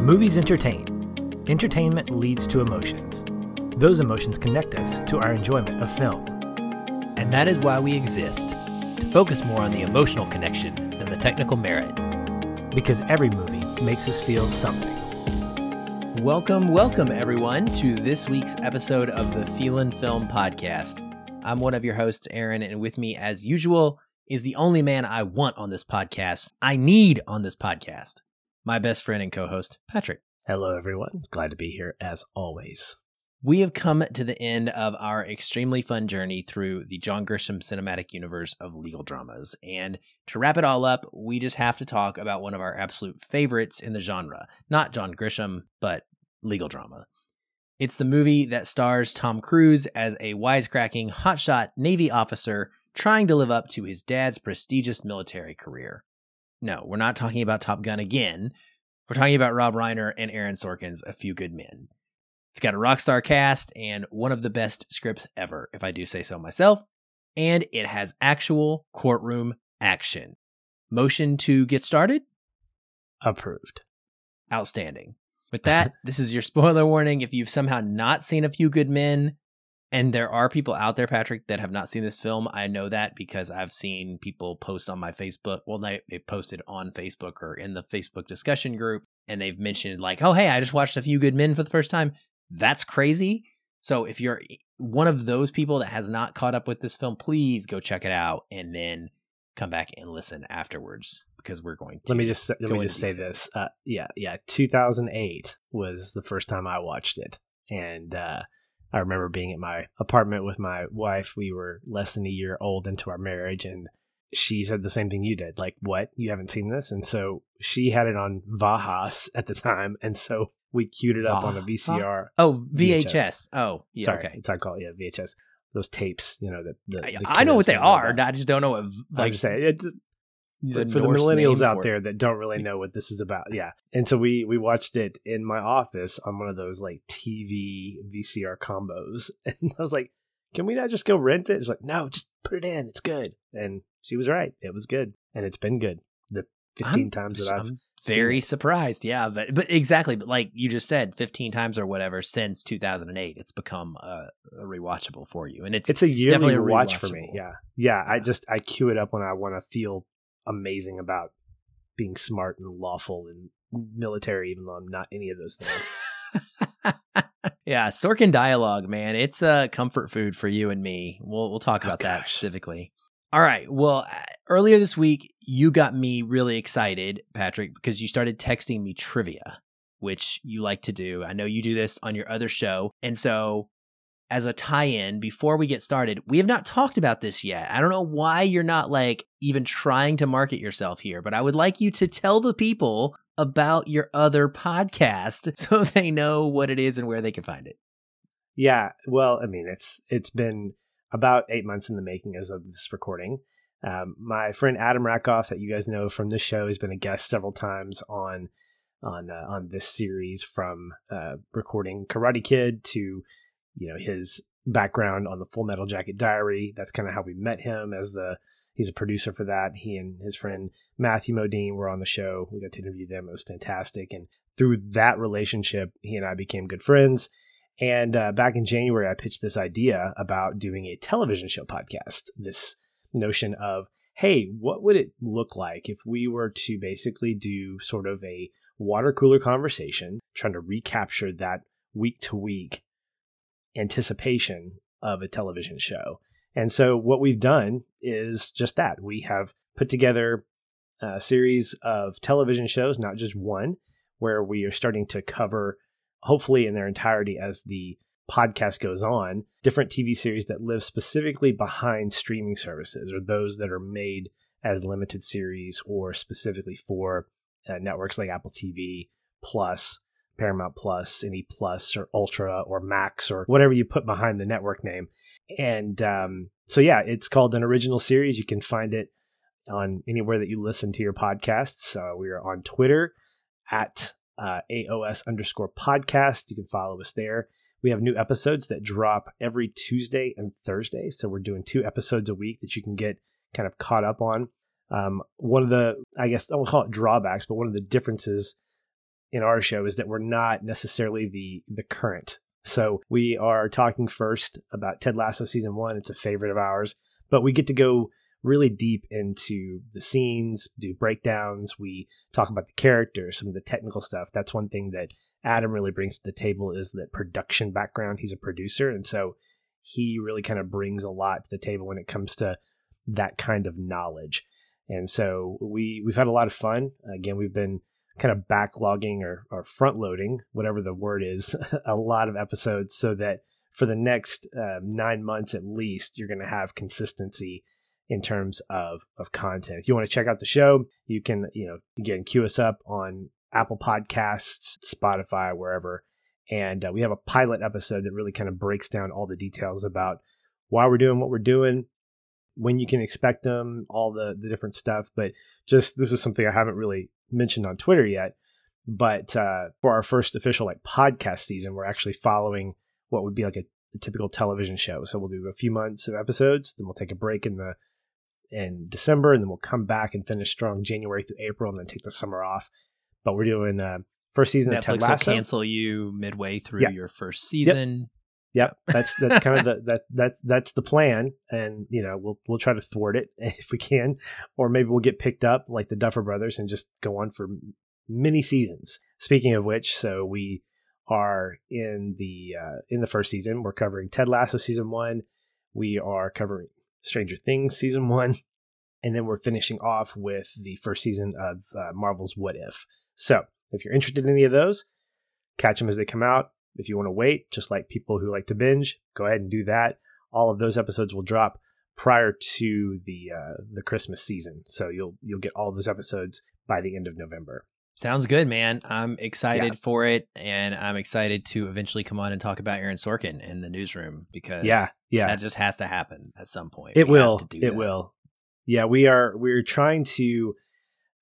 Movies entertain. Entertainment leads to emotions. Those emotions connect us to our enjoyment of film. And that is why we exist to focus more on the emotional connection than the technical merit. Because every movie makes us feel something. Welcome, welcome everyone to this week's episode of the Feelin' Film Podcast. I'm one of your hosts, Aaron, and with me, as usual, is the only man I want on this podcast. I need on this podcast. My best friend and co-host, Patrick. Hello, everyone. Glad to be here as always. We have come to the end of our extremely fun journey through the John Grisham cinematic universe of legal dramas. And to wrap it all up, we just have to talk about one of our absolute favorites in the genre. Not John Grisham, but legal drama. It's the movie that stars Tom Cruise as a wisecracking hotshot Navy officer trying to live up to his dad's prestigious military career. No, we're not talking about Top Gun again. We're talking about Rob Reiner and Aaron Sorkin's A Few Good Men. It's got a rock star cast and one of the best scripts ever, if I do say so myself. And it has actual courtroom action. Motion to get started? Approved. Outstanding. With that, this is your spoiler warning. If you've somehow not seen A Few Good Men, and there are people out there, Patrick, that have not seen this film. I know that because I've seen people post on my Facebook. Well, they, they posted on Facebook or in the Facebook discussion group, and they've mentioned, like, oh, hey, I just watched A Few Good Men for the first time. That's crazy. So if you're one of those people that has not caught up with this film, please go check it out and then come back and listen afterwards because we're going to. Let me just let me just say this. Uh, yeah, yeah. 2008 was the first time I watched it, and uh, I remember being at my apartment with my wife. We were less than a year old into our marriage, and she said the same thing you did. Like, what? You haven't seen this? And so she had it on Vajas at the time, and so we queued it up on a VCR. Oh, VHS. VHS. Oh, yeah. Sorry, okay. It's I call it yeah VHS. Those tapes, you know that. The, I know what they are. I just don't know what. Like, I'm just saying, it just the for, the millennials out there that don't really know what this is about. Yeah. And so we we watched it in my office on one of those like TV VCR combos. And I was like, "Can we not just go rent it?" She's like, "No, just put it in. It's good." And she was right. It was good. And it's been good. The 15 I'm, times that I've I'm very surprised. Yeah, but, but exactly, but like you just said 15 times or whatever since 2008, it's become uh, a rewatchable for you. And it's It's a yearly watch for me. Yeah. Yeah, I just I queue it up when I want to feel amazing about being smart and lawful and military, even though I'm not any of those things. yeah, Sorkin dialogue, man, it's a comfort food for you and me. We'll we'll talk oh, about oh, that specifically. All right. Well, uh, earlier this week, you got me really excited, Patrick, because you started texting me trivia, which you like to do. I know you do this on your other show. And so as a tie-in before we get started we have not talked about this yet. I don't know why you're not like even trying to market yourself here but i would like you to tell the people about your other podcast so they know what it is and where they can find it. Yeah well i mean it's it's been about eight months in the making as of this recording. Um, my friend adam Rackoff that you guys know from this show has been a guest several times on on uh, on this series from uh, recording karate kid to you know his background on the Full Metal Jacket Diary. That's kind of how we met him as the he's a producer for that. He and his friend Matthew Modine were on the show. We got to interview them. It was fantastic, and through that relationship, he and I became good friends. And uh, back in January, I pitched this idea about doing a television show podcast. This notion of, hey, what would it look like if we were to basically do sort of a water cooler conversation, trying to recapture that week to week anticipation of a television show. And so what we've done is just that. We have put together a series of television shows, not just one, where we are starting to cover, hopefully in their entirety as the podcast goes on, different TV series that live specifically behind streaming services or those that are made as limited series or specifically for uh, networks like Apple TV Plus Paramount Plus, any Plus or Ultra or Max or whatever you put behind the network name. And um, so, yeah, it's called an original series. You can find it on anywhere that you listen to your podcasts. Uh, we are on Twitter at uh, AOS underscore podcast. You can follow us there. We have new episodes that drop every Tuesday and Thursday. So we're doing two episodes a week that you can get kind of caught up on. Um, one of the, I guess I won't call it drawbacks, but one of the differences in our show is that we're not necessarily the the current. So we are talking first about Ted Lasso season one. It's a favorite of ours, but we get to go really deep into the scenes, do breakdowns. We talk about the characters, some of the technical stuff. That's one thing that Adam really brings to the table is that production background. He's a producer, and so he really kind of brings a lot to the table when it comes to that kind of knowledge. And so we we've had a lot of fun. Again, we've been kind of backlogging or, or front loading, whatever the word is, a lot of episodes so that for the next uh, nine months at least, you're going to have consistency in terms of of content. If you want to check out the show, you can you know again queue us up on Apple Podcasts, Spotify, wherever. And uh, we have a pilot episode that really kind of breaks down all the details about why we're doing what we're doing, when you can expect them, all the the different stuff. But just this is something I haven't really mentioned on Twitter yet. But uh, for our first official like podcast season, we're actually following what would be like a, a typical television show. So we'll do a few months of episodes, then we'll take a break in the in December, and then we'll come back and finish strong January through April, and then take the summer off. But we're doing uh, first season Netflix of Ted Lasso. will cancel you midway through your first season. Yep, that's that's kind of the that that's that's the plan, and you know we'll we'll try to thwart it if we can, or maybe we'll get picked up like the Duffer Brothers and just go on for many seasons. Speaking of which, so we are in the uh, in the first season. We're covering Ted Lasso season one. We are covering Stranger Things season one, and then we're finishing off with the first season of uh, Marvel's What If. So if you're interested in any of those, catch them as they come out. If you want to wait, just like people who like to binge, go ahead and do that. All of those episodes will drop prior to the uh, the Christmas season, so you'll you'll get all those episodes by the end of November. Sounds good, man. I'm excited yeah. for it, and I'm excited to eventually come on and talk about Aaron Sorkin in the newsroom because yeah, yeah, that just has to happen at some point. It we will. It this. will. Yeah, we are. We're trying to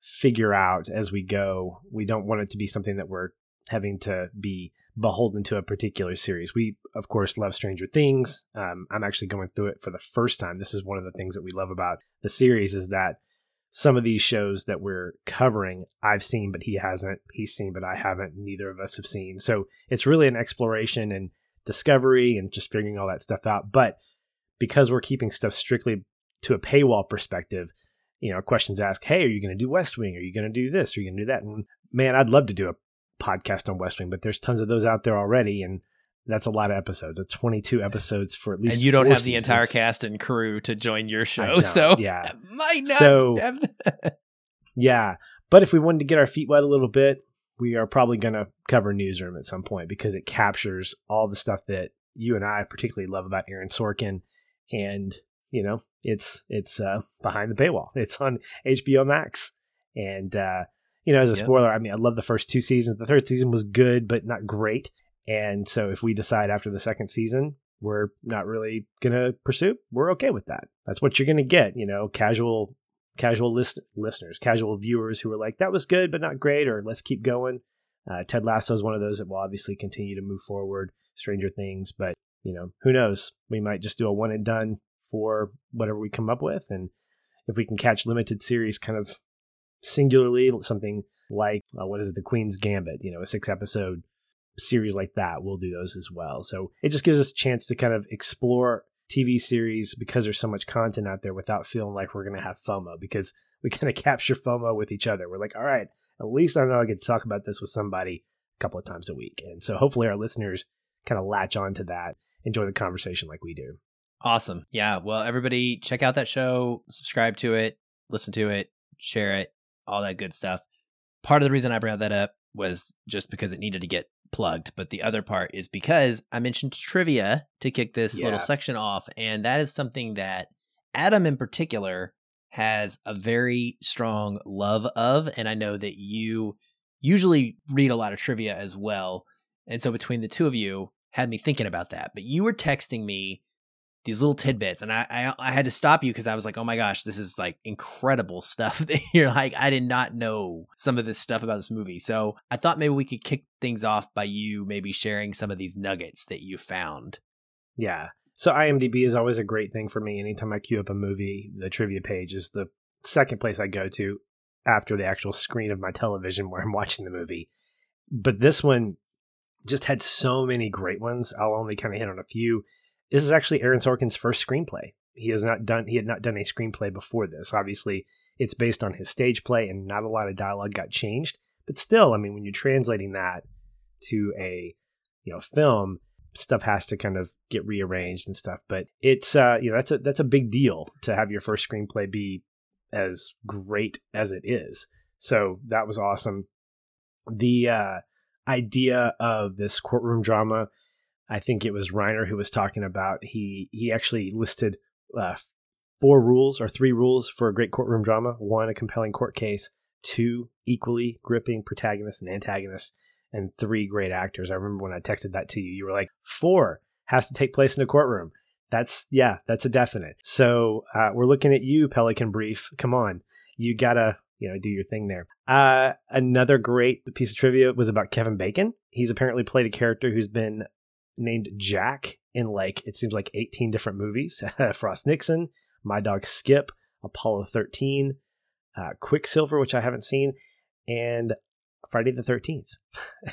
figure out as we go. We don't want it to be something that we're having to be beholden to a particular series. We, of course, love Stranger Things. Um, I'm actually going through it for the first time. This is one of the things that we love about the series is that some of these shows that we're covering, I've seen, but he hasn't. He's seen, but I haven't. Neither of us have seen. So it's really an exploration and discovery and just figuring all that stuff out. But because we're keeping stuff strictly to a paywall perspective, you know, questions asked, hey, are you going to do West Wing? Are you going to do this? Are you going to do that? And man, I'd love to do a podcast on West Wing, but there's tons of those out there already, and that's a lot of episodes. It's 22 episodes for at least. And you don't have seasons. the entire cast and crew to join your show, so yeah, might not. So yeah, but if we wanted to get our feet wet a little bit, we are probably going to cover Newsroom at some point because it captures all the stuff that you and I particularly love about Aaron Sorkin, and you know, it's it's uh, behind the paywall. It's on HBO Max, and uh, you know, as a yep. spoiler, I mean, I love the first two seasons. The third season was good, but not great. And so if we decide after the second season we're not really going to pursue, we're okay with that. That's what you're going to get, you know, casual casual list- listeners, casual viewers who are like that was good but not great or let's keep going. Uh, Ted Lasso is one of those that will obviously continue to move forward, Stranger Things, but you know, who knows? We might just do a one and done for whatever we come up with and if we can catch limited series kind of singularly something like uh, what is it the queen's gambit you know a six episode series like that we'll do those as well. So it just gives us a chance to kind of explore tv series because there's so much content out there without feeling like we're going to have fomo because we kind of capture fomo with each other. We're like all right at least i know i get to talk about this with somebody a couple of times a week. And so hopefully our listeners kind of latch on to that enjoy the conversation like we do. Awesome. Yeah well everybody check out that show subscribe to it listen to it share it all that good stuff. Part of the reason I brought that up was just because it needed to get plugged, but the other part is because I mentioned trivia to kick this yeah. little section off, and that is something that Adam in particular has a very strong love of, and I know that you usually read a lot of trivia as well. And so between the two of you had me thinking about that. But you were texting me these little tidbits and I, I, I had to stop you because I was like, oh my gosh, this is like incredible stuff that you're like, I did not know some of this stuff about this movie. So I thought maybe we could kick things off by you maybe sharing some of these nuggets that you found. Yeah. So IMDb is always a great thing for me. Anytime I queue up a movie, the trivia page is the second place I go to after the actual screen of my television where I'm watching the movie. but this one just had so many great ones. I'll only kind of hit on a few. This is actually Aaron Sorkin's first screenplay. He has not done he had not done a screenplay before this. Obviously, it's based on his stage play and not a lot of dialogue got changed. But still, I mean, when you're translating that to a you know film, stuff has to kind of get rearranged and stuff. But it's uh, you know that's a that's a big deal to have your first screenplay be as great as it is. So that was awesome. The uh, idea of this courtroom drama, I think it was Reiner who was talking about. He he actually listed uh, four rules or three rules for a great courtroom drama. One, a compelling court case. Two, equally gripping protagonists and antagonists and three great actors. I remember when I texted that to you, you were like, four has to take place in a courtroom. That's, yeah, that's a definite. So uh, we're looking at you, Pelican Brief. Come on. You gotta, you know, do your thing there. Uh, another great piece of trivia was about Kevin Bacon. He's apparently played a character who's been named Jack in like, it seems like 18 different movies Frost Nixon, My Dog Skip, Apollo 13, uh, Quicksilver, which I haven't seen, and Friday the 13th,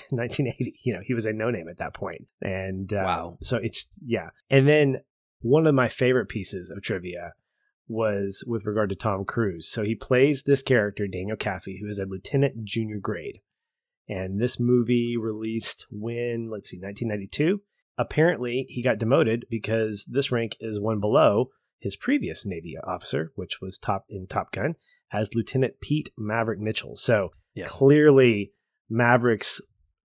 1980. You know, he was a no name at that point. And uh, wow. So it's, yeah. And then one of my favorite pieces of trivia was with regard to Tom Cruise. So he plays this character, Daniel Kaffee, who is a lieutenant junior grade. And this movie released when, let's see, 1992. Apparently, he got demoted because this rank is one below his previous Navy officer, which was top in Top Gun, as Lieutenant Pete Maverick Mitchell. So Yes. Clearly, Maverick's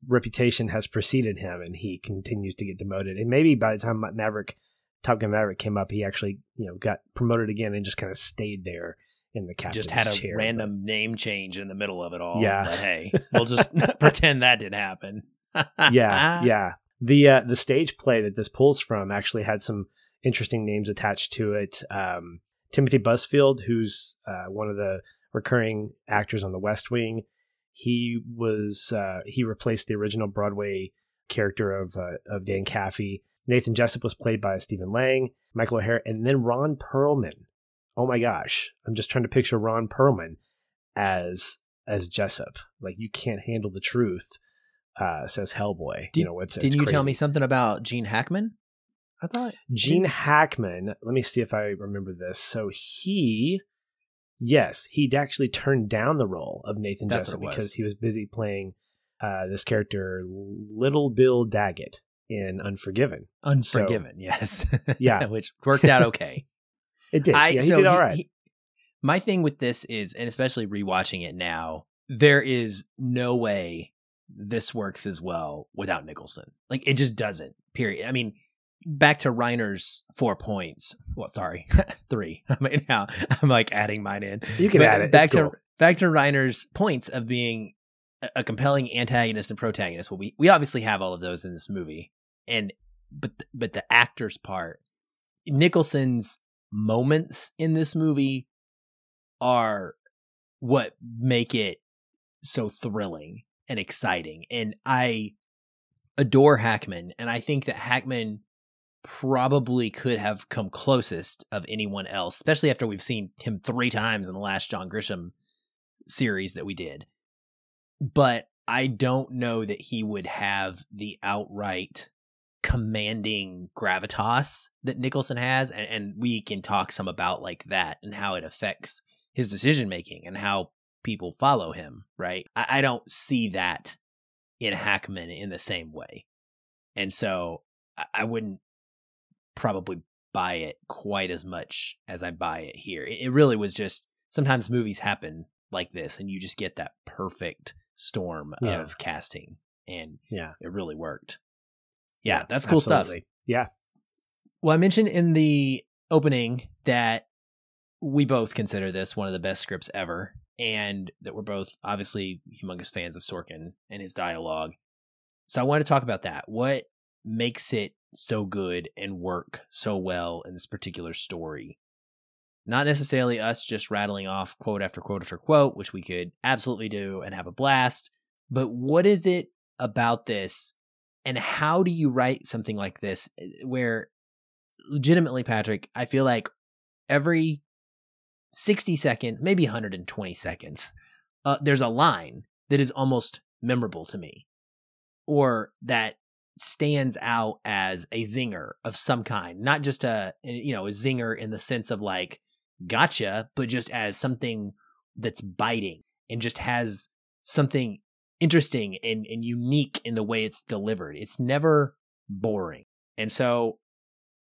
reputation has preceded him, and he continues to get demoted. And maybe by the time Maverick, Top Gun Maverick came up, he actually you know got promoted again and just kind of stayed there in the captain's Just had a chair, random but... name change in the middle of it all. Yeah. But hey, we'll just pretend that didn't happen. yeah, yeah. The uh, the stage play that this pulls from actually had some interesting names attached to it. Um, Timothy Busfield, who's uh, one of the recurring actors on The West Wing, he was uh, he replaced the original Broadway character of uh, of Dan Kaffee. Nathan Jessup was played by Stephen Lang, Michael O'Hare, and then Ron Perlman. Oh my gosh, I'm just trying to picture Ron Perlman as as Jessup. Like you can't handle the truth, uh, says Hellboy. Did, you know what's Didn't you tell me something about Gene Hackman? I thought Gene Hackman. Let me see if I remember this. So he Yes, he'd actually turned down the role of Nathan That's Jessup because he was busy playing uh, this character, Little Bill Daggett, in Unforgiven. Unforgiven, so, yes. yeah. Which worked out okay. it did. I, yeah, he so did all right. He, my thing with this is, and especially rewatching it now, there is no way this works as well without Nicholson. Like, it just doesn't, period. I mean, back to Reiner's four points. Well, sorry, three. I mean, now I'm like adding mine in. You can but add it. Back it's to cool. back to Reiner's points of being a, compelling antagonist and protagonist. Well, we we obviously have all of those in this movie, and but but the actor's part, Nicholson's moments in this movie are what make it so thrilling and exciting. And I adore Hackman, and I think that Hackman probably could have come closest of anyone else, especially after we've seen him three times in the last John Grisham series that we did. But I don't know that he would have the outright commanding gravitas that Nicholson has. And, and we can talk some about like that and how it affects his decision making and how people follow him, right? I, I don't see that in Hackman in the same way. And so I wouldn't probably buy it quite as much as I buy it here. It, really was just sometimes movies happen like this and you just get that perfect storm yeah. of casting and yeah, it really worked. Yeah, yeah that's cool absolutely. stuff. Yeah. Well, I mentioned in the opening that we both consider this one of the best scripts ever and that we're both obviously humongous fans of Sorkin and his dialogue. So I want to talk about that. What makes it so good and work so well in this particular story. Not necessarily us just rattling off quote after quote after quote, which we could absolutely do and have a blast, but what is it about this and how do you write something like this eh, where legitimately, Patrick, I feel like every 60 seconds, maybe 120 seconds, uh, there's a line that is almost memorable to me. or that stands out as a zinger of some kind, not just a you know a zinger in the sense of like gotcha, but just as something that's biting and just has something interesting and, and unique in the way it's delivered. It's never boring. And so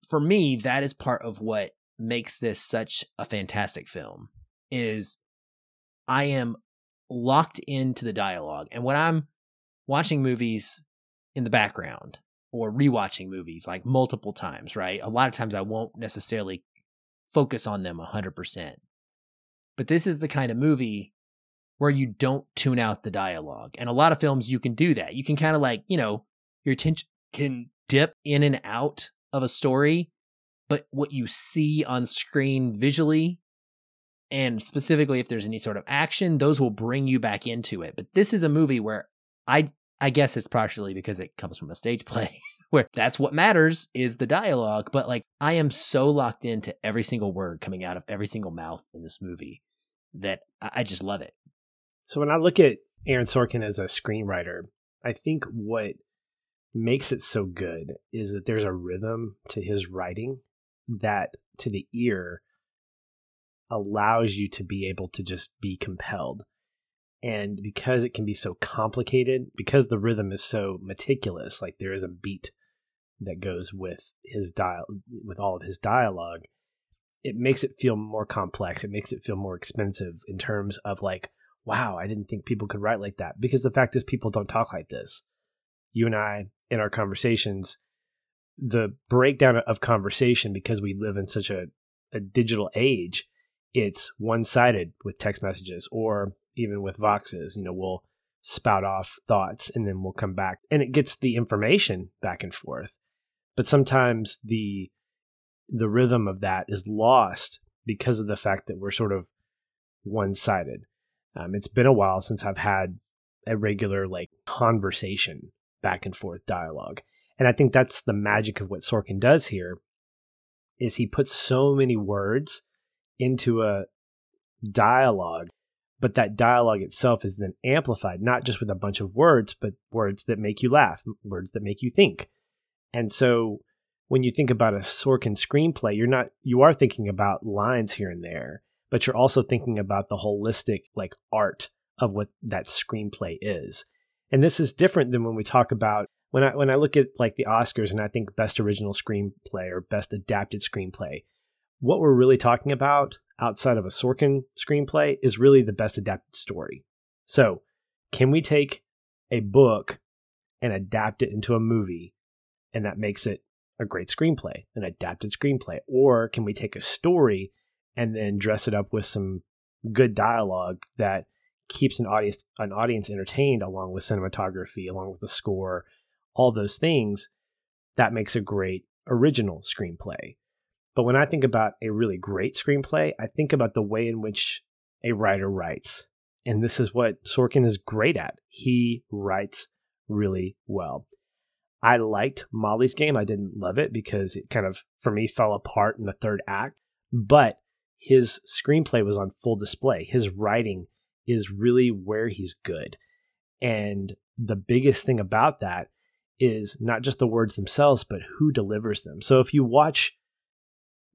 for me, that is part of what makes this such a fantastic film is I am locked into the dialogue. And when I'm watching movies in the background or rewatching movies like multiple times, right? A lot of times I won't necessarily focus on them 100%. But this is the kind of movie where you don't tune out the dialogue. And a lot of films you can do that. You can kind of like, you know, your attention can dip in and out of a story, but what you see on screen visually and specifically if there's any sort of action, those will bring you back into it. But this is a movie where I I guess it's partially because it comes from a stage play where that's what matters is the dialogue, but like I am so locked into every single word coming out of every single mouth in this movie that I just love it. So when I look at Aaron Sorkin as a screenwriter, I think what makes it so good is that there's a rhythm to his writing that to the ear allows you to be able to just be compelled. And because it can be so complicated, because the rhythm is so meticulous, like there is a beat that goes with his dial with all of his dialogue, it makes it feel more complex. It makes it feel more expensive in terms of like, wow, I didn't think people could write like that. Because the fact is people don't talk like this. You and I in our conversations, the breakdown of conversation because we live in such a, a digital age it's one sided with text messages or even with Voxes. You know, we'll spout off thoughts and then we'll come back and it gets the information back and forth. But sometimes the the rhythm of that is lost because of the fact that we're sort of one sided. Um, it's been a while since I've had a regular like conversation back and forth dialogue. And I think that's the magic of what Sorkin does here is he puts so many words into a dialogue, but that dialogue itself is then amplified, not just with a bunch of words, but words that make you laugh, words that make you think. And so when you think about a Sorkin screenplay, you're not you are thinking about lines here and there, but you're also thinking about the holistic like art of what that screenplay is. And this is different than when we talk about when I when I look at like the Oscars and I think best original screenplay or best adapted screenplay what we're really talking about outside of a Sorkin screenplay is really the best adapted story. So, can we take a book and adapt it into a movie and that makes it a great screenplay, an adapted screenplay? Or can we take a story and then dress it up with some good dialogue that keeps an audience an audience entertained along with cinematography, along with the score, all those things, that makes a great original screenplay. But when I think about a really great screenplay, I think about the way in which a writer writes. And this is what Sorkin is great at. He writes really well. I liked Molly's game. I didn't love it because it kind of, for me, fell apart in the third act. But his screenplay was on full display. His writing is really where he's good. And the biggest thing about that is not just the words themselves, but who delivers them. So if you watch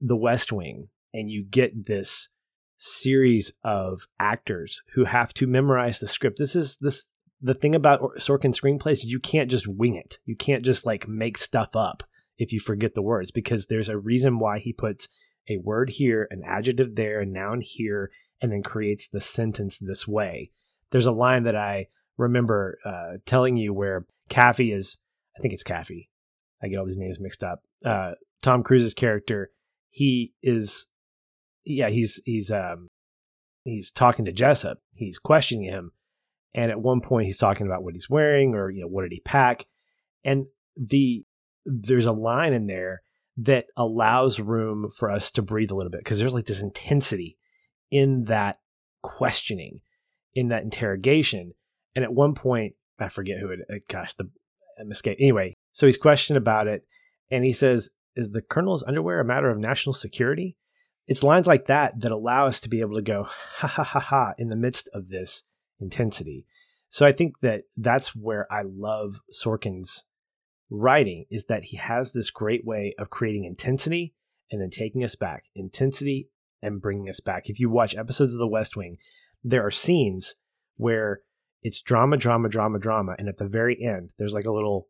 the West Wing and you get this series of actors who have to memorize the script. This is this the thing about Sorkin screenplays you can't just wing it. You can't just like make stuff up if you forget the words because there's a reason why he puts a word here, an adjective there, a noun here, and then creates the sentence this way. There's a line that I remember uh, telling you where Kaffee is, I think it's Kaffee. I get all these names mixed up. Uh, Tom Cruise's character he is yeah he's he's um he's talking to Jessup he's questioning him and at one point he's talking about what he's wearing or you know what did he pack and the there's a line in there that allows room for us to breathe a little bit because there's like this intensity in that questioning in that interrogation and at one point i forget who it gosh the escape anyway so he's questioned about it and he says is the colonel's underwear a matter of national security? It's lines like that that allow us to be able to go, ha ha ha ha, in the midst of this intensity. So I think that that's where I love Sorkin's writing is that he has this great way of creating intensity and then taking us back, intensity and bringing us back. If you watch episodes of The West Wing, there are scenes where it's drama, drama, drama, drama, and at the very end, there's like a little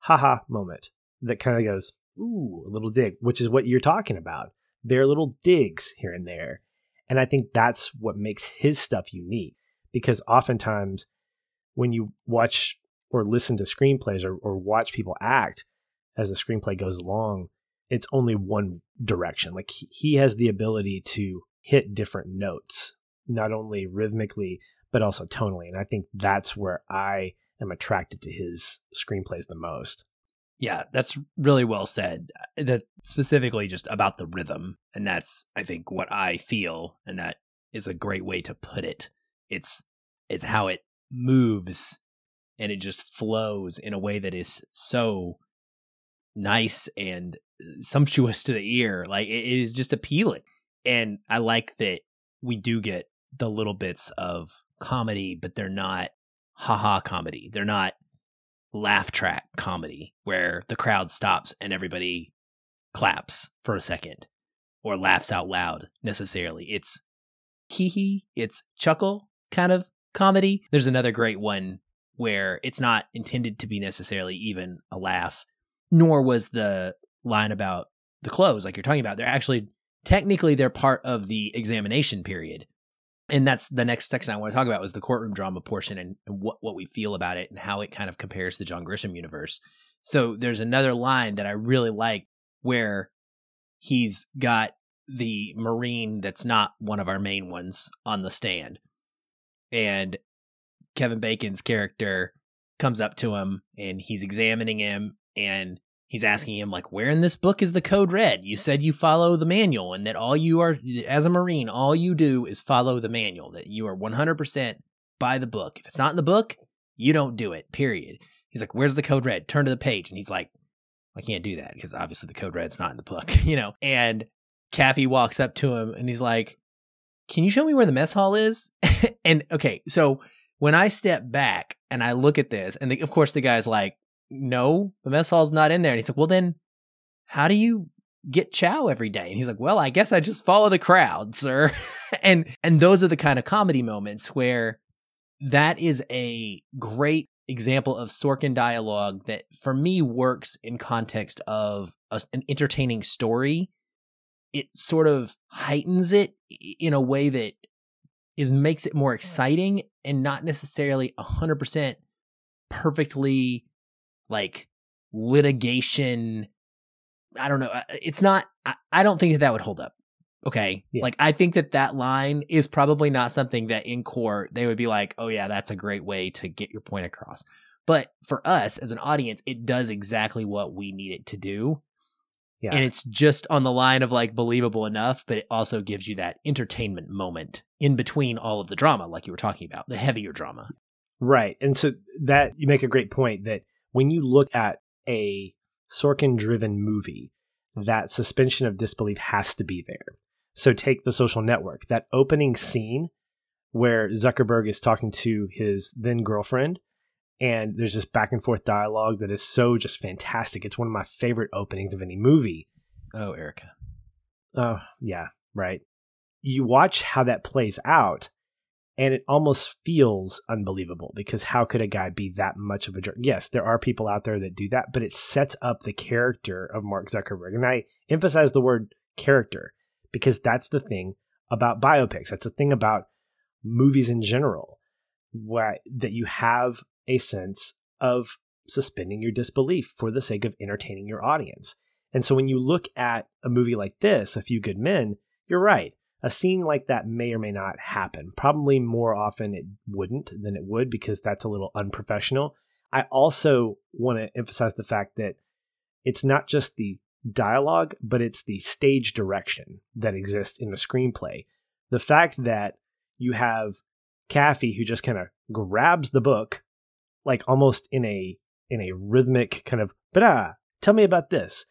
haha moment that kind of goes, ooh, a little dig, which is what you're talking about. There are little digs here and there. And I think that's what makes his stuff unique because oftentimes when you watch or listen to screenplays or, or watch people act as the screenplay goes along, it's only one direction. Like he, he has the ability to hit different notes, not only rhythmically, but also tonally. And I think that's where I am attracted to his screenplays the most. Yeah, that's really well said. Uh, that specifically just about the rhythm, and that's I think what I feel, and that is a great way to put it. It's it's how it moves and it just flows in a way that is so nice and sumptuous to the ear. Like it is just appealing. And I like that we do get the little bits of comedy, but they're not haha comedy. They're not laugh track comedy where the crowd stops and everybody claps for a second or laughs out loud necessarily. It's hee hee, it's chuckle kind of comedy. There's another great one where it's not intended to be necessarily even a laugh, nor was the line about the clothes like you're talking about. They're actually technically they're part of the examination period and that's the next section I want to talk about was the courtroom drama portion and, and what what we feel about it and how it kind of compares to the John Grisham universe. So there's another line that I really like where he's got the Marine that's not one of our main ones on the stand. And Kevin Bacon's character comes up to him and he's examining him and he's asking him like where in this book is the code red? You said you follow the manual and that all you are as a marine all you do is follow the manual that you are 100% by the book. If it's not in the book you don't do it period. He's like where's the code red? Turn to the page. And he's like i can't do that because obviously the code red's not in the book you know? And Kaffee walks up to him and he's like can you show me where the mess hall is? And okay so when i step back and i look at this and the, of course the guy's like no, the mess hall's not in there. And he's like, well, then how do you get chow every day? And he's like, well, I guess I just follow the crowd, sir. and, and those are the kind of comedy moments where that is a great example of Sorkin dialogue that for me works in context of a, an entertaining story. It sort of heightens it in a way that is makes it more exciting and not necessarily 100% perfectly like litigation. I don't know. It's not, I, I don't think that that would hold up. Okay. Yeah. Like, I think that that line is probably not something that in court they would be like, oh, yeah, that's a great way to get your point across. But for us as an audience, it does exactly what we need it to do. Yeah. And it's just on the line of like believable enough, but it also gives you that entertainment moment in between all of the drama, like you were talking about, the heavier drama. Right. And so that you make a great point that when you look at a Sorkin driven movie, that suspension of disbelief has to be there. So take the social network, that opening scene where Zuckerberg is talking to his then girlfriend and there's this back and forth dialogue that is so just fantastic. It's one of my favorite openings of any movie. Oh, Erica. Oh, yeah, right. You watch how that plays out and it almost feels unbelievable because how could a guy be that much of a jerk? Yes, there are people out there that do that, but it sets up the character of Mark Zuckerberg. And I emphasize the word character because that's the thing about biopics. That's the thing about movies in general, why, that you have a sense of suspending your disbelief for the sake of entertaining your audience. And so when you look at a movie like this, A Few Good Men, you're right a scene like that may or may not happen. Probably more often it wouldn't than it would because that's a little unprofessional. I also want to emphasize the fact that it's not just the dialogue, but it's the stage direction that exists in the screenplay. The fact that you have Kaffee who just kind of grabs the book, like almost in a in a rhythmic kind of, but ah, tell me about this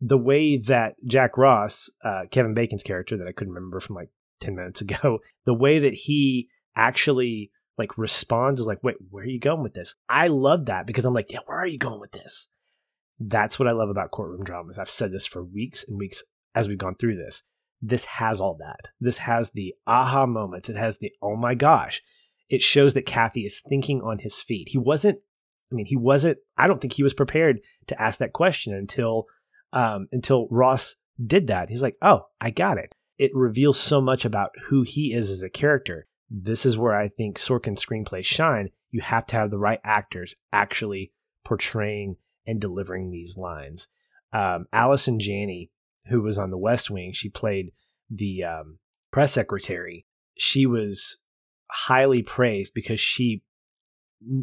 the way that Jack Ross, uh, Kevin Bacon's character that I couldn't remember from like 10 minutes ago, the way that he actually like responds is like, wait, where are you going with this? I love that because I'm like, yeah, where are you going with this? That's what I love about courtroom dramas. I've said this for weeks and weeks as we've gone through this. This has all that. This has the aha moments. It has the oh my gosh. It shows that Kaffee is thinking on his feet. He wasn't. I mean, he wasn't. I don't think he was prepared to ask that question until um, until Ross did that. He's like, oh, I got it. It reveals so much about who he is as a character. This is where I think Sorkin screenplays shine. You have to have the right actors actually portraying and delivering these lines. Um, Allison Janney, who was on The West Wing, she played the um, press secretary. She was highly praised because she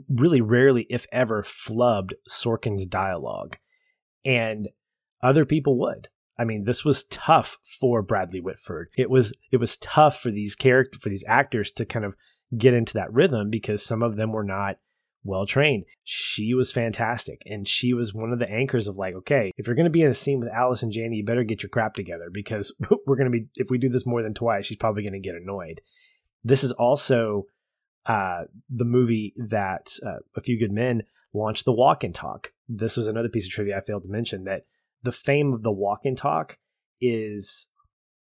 really rarely, if ever, flubbed Sorkin's dialogue. And other people would. I mean, this was tough for Bradley Whitford. It was it was tough for these character for these actors to kind of get into that rhythm because some of them were not well trained. She was fantastic. And she was one of the anchors of like, okay, if you're going to be in a scene with Allison Janney, you better get your crap together because we're going to be, if we do this more than twice, she's probably going to get annoyed. This is also uh, the movie that uh, A Few Good Men launched the walk and talk. This was another piece of trivia I failed to mention that the fame of the walk and talk is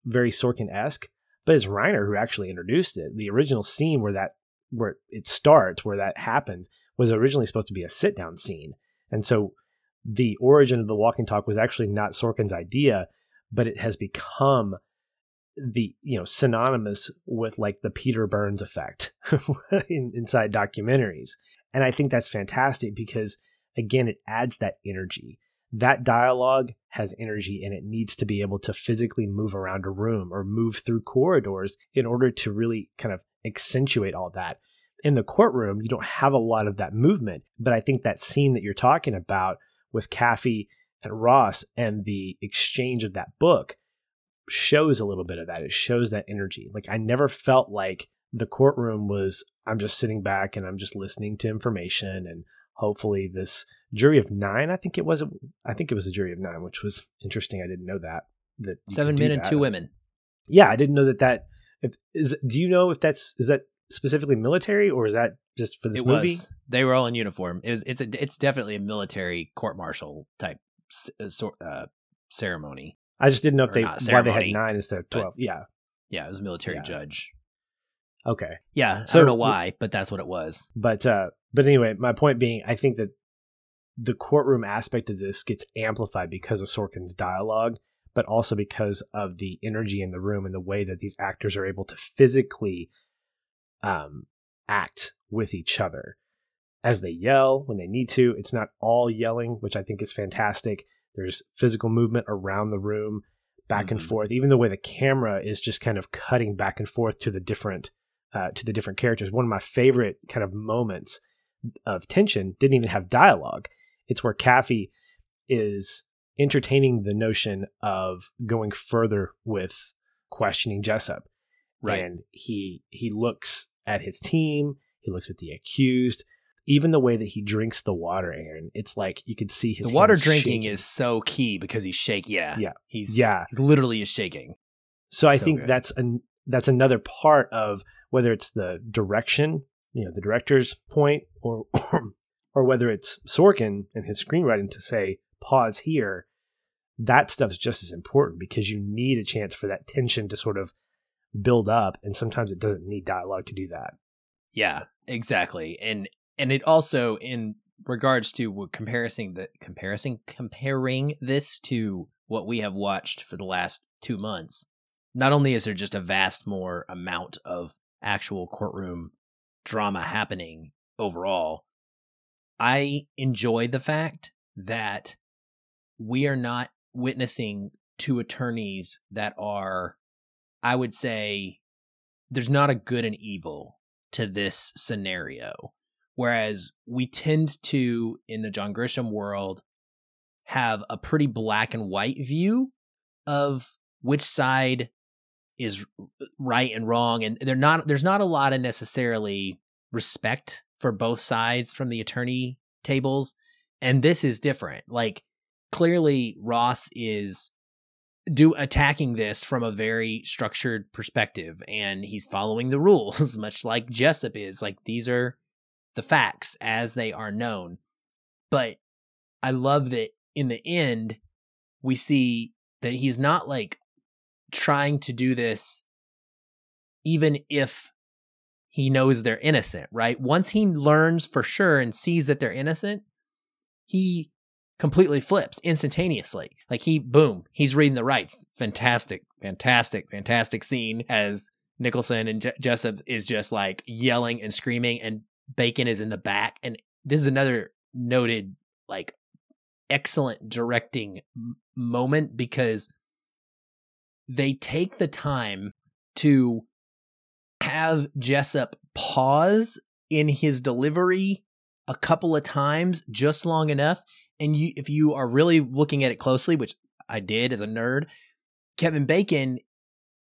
very Sorkin esque, but it's Reiner who actually introduced it. The original scene where that where it starts, where that happens, was originally supposed to be a sit down scene. And so the origin of the walk and talk was actually not Sorkin's idea, but it has become the you know synonymous with like the Peter Burns effect in, inside documentaries. And I think that's fantastic because again it adds that energy. That dialogue has energy and it needs to be able to physically move around a room or move through corridors in order to really kind of accentuate all that. In the courtroom, you don't have a lot of that movement, but I think that scene that you're talking about with Kaffee and Ross and the exchange of that book shows a little bit of that. It shows that energy. Like I never felt like the courtroom was I'm just sitting back and I'm just listening to information and hopefully this jury of 9, I think it was I think it was a jury of 9, which was interesting. I didn't know that that 7 men and 2 women. Yeah, I didn't know that that if, is do you know if that's is that specifically military or is that just for this it movie? Was. They were all in uniform. It was, it's a, it's definitely a military court martial type uh, uh, ceremony. I just didn't know if they why they had nine instead of twelve. yeah, yeah, it was a military yeah. judge. Okay. Yeah, so, I don't know why, but that's what it was. But uh but anyway, my point being, I think that the courtroom aspect of this gets amplified because of Sorkin's dialogue, but also because of the energy in the room and the way that these actors are able to physically um, act with each other as they yell when they need to. It's not all yelling, which I think is fantastic. There's physical movement around the room, back mm-hmm. and forth. Even the way the camera is just kind of cutting back and forth to the different uh, to the different characters. One of my favorite kind of moments of tension didn't even have dialogue. It's where Kaffee is entertaining the notion of going further with questioning Jessup. Right. And he he looks at his team, he looks at the accused, even the way that he drinks the water, Aaron, it's like you could see his the water drinking shaking. is so key because he's shaking. Yeah, yeah, he's yeah, he literally is shaking. So, so I think good. that's an that's another part of whether it's the direction, you know, the director's point, or or whether it's Sorkin and his screenwriting to say pause here. That stuff's just as important because you need a chance for that tension to sort of build up, and sometimes it doesn't need dialogue to do that. Yeah, exactly, and and it also in regards to comparison the comparison comparing this to what we have watched for the last two months. Not only is there just a vast more amount of actual courtroom drama happening overall, I enjoy the fact that we are not witnessing two attorneys that are, I would say, there's not a good and evil to this scenario. Whereas we tend to, in the John Grisham world, have a pretty black and white view of which side is right and wrong. And they're not, there's not a lot of necessarily respect for both sides from the attorney tables. And this is different. Like, clearly, Ross is do attacking this from a very structured perspective and he's following the rules much like Jessup is like these are the facts as they are known but I love that in the end we see that he's not like trying to do this even if he knows they're innocent right once he learns for sure and sees that they're innocent he completely flips instantaneously. Like he, boom, he's reading the rights. Fantastic, fantastic, fantastic scene as Nicholson and J- Jessup is just like yelling and screaming, and Bacon is in the back. And this is another noted, like, excellent directing m- moment because they take the time to have Jessup pause in his delivery a couple of times just long enough and you if you are really looking at it closely, which I did as a nerd, Kevin Bacon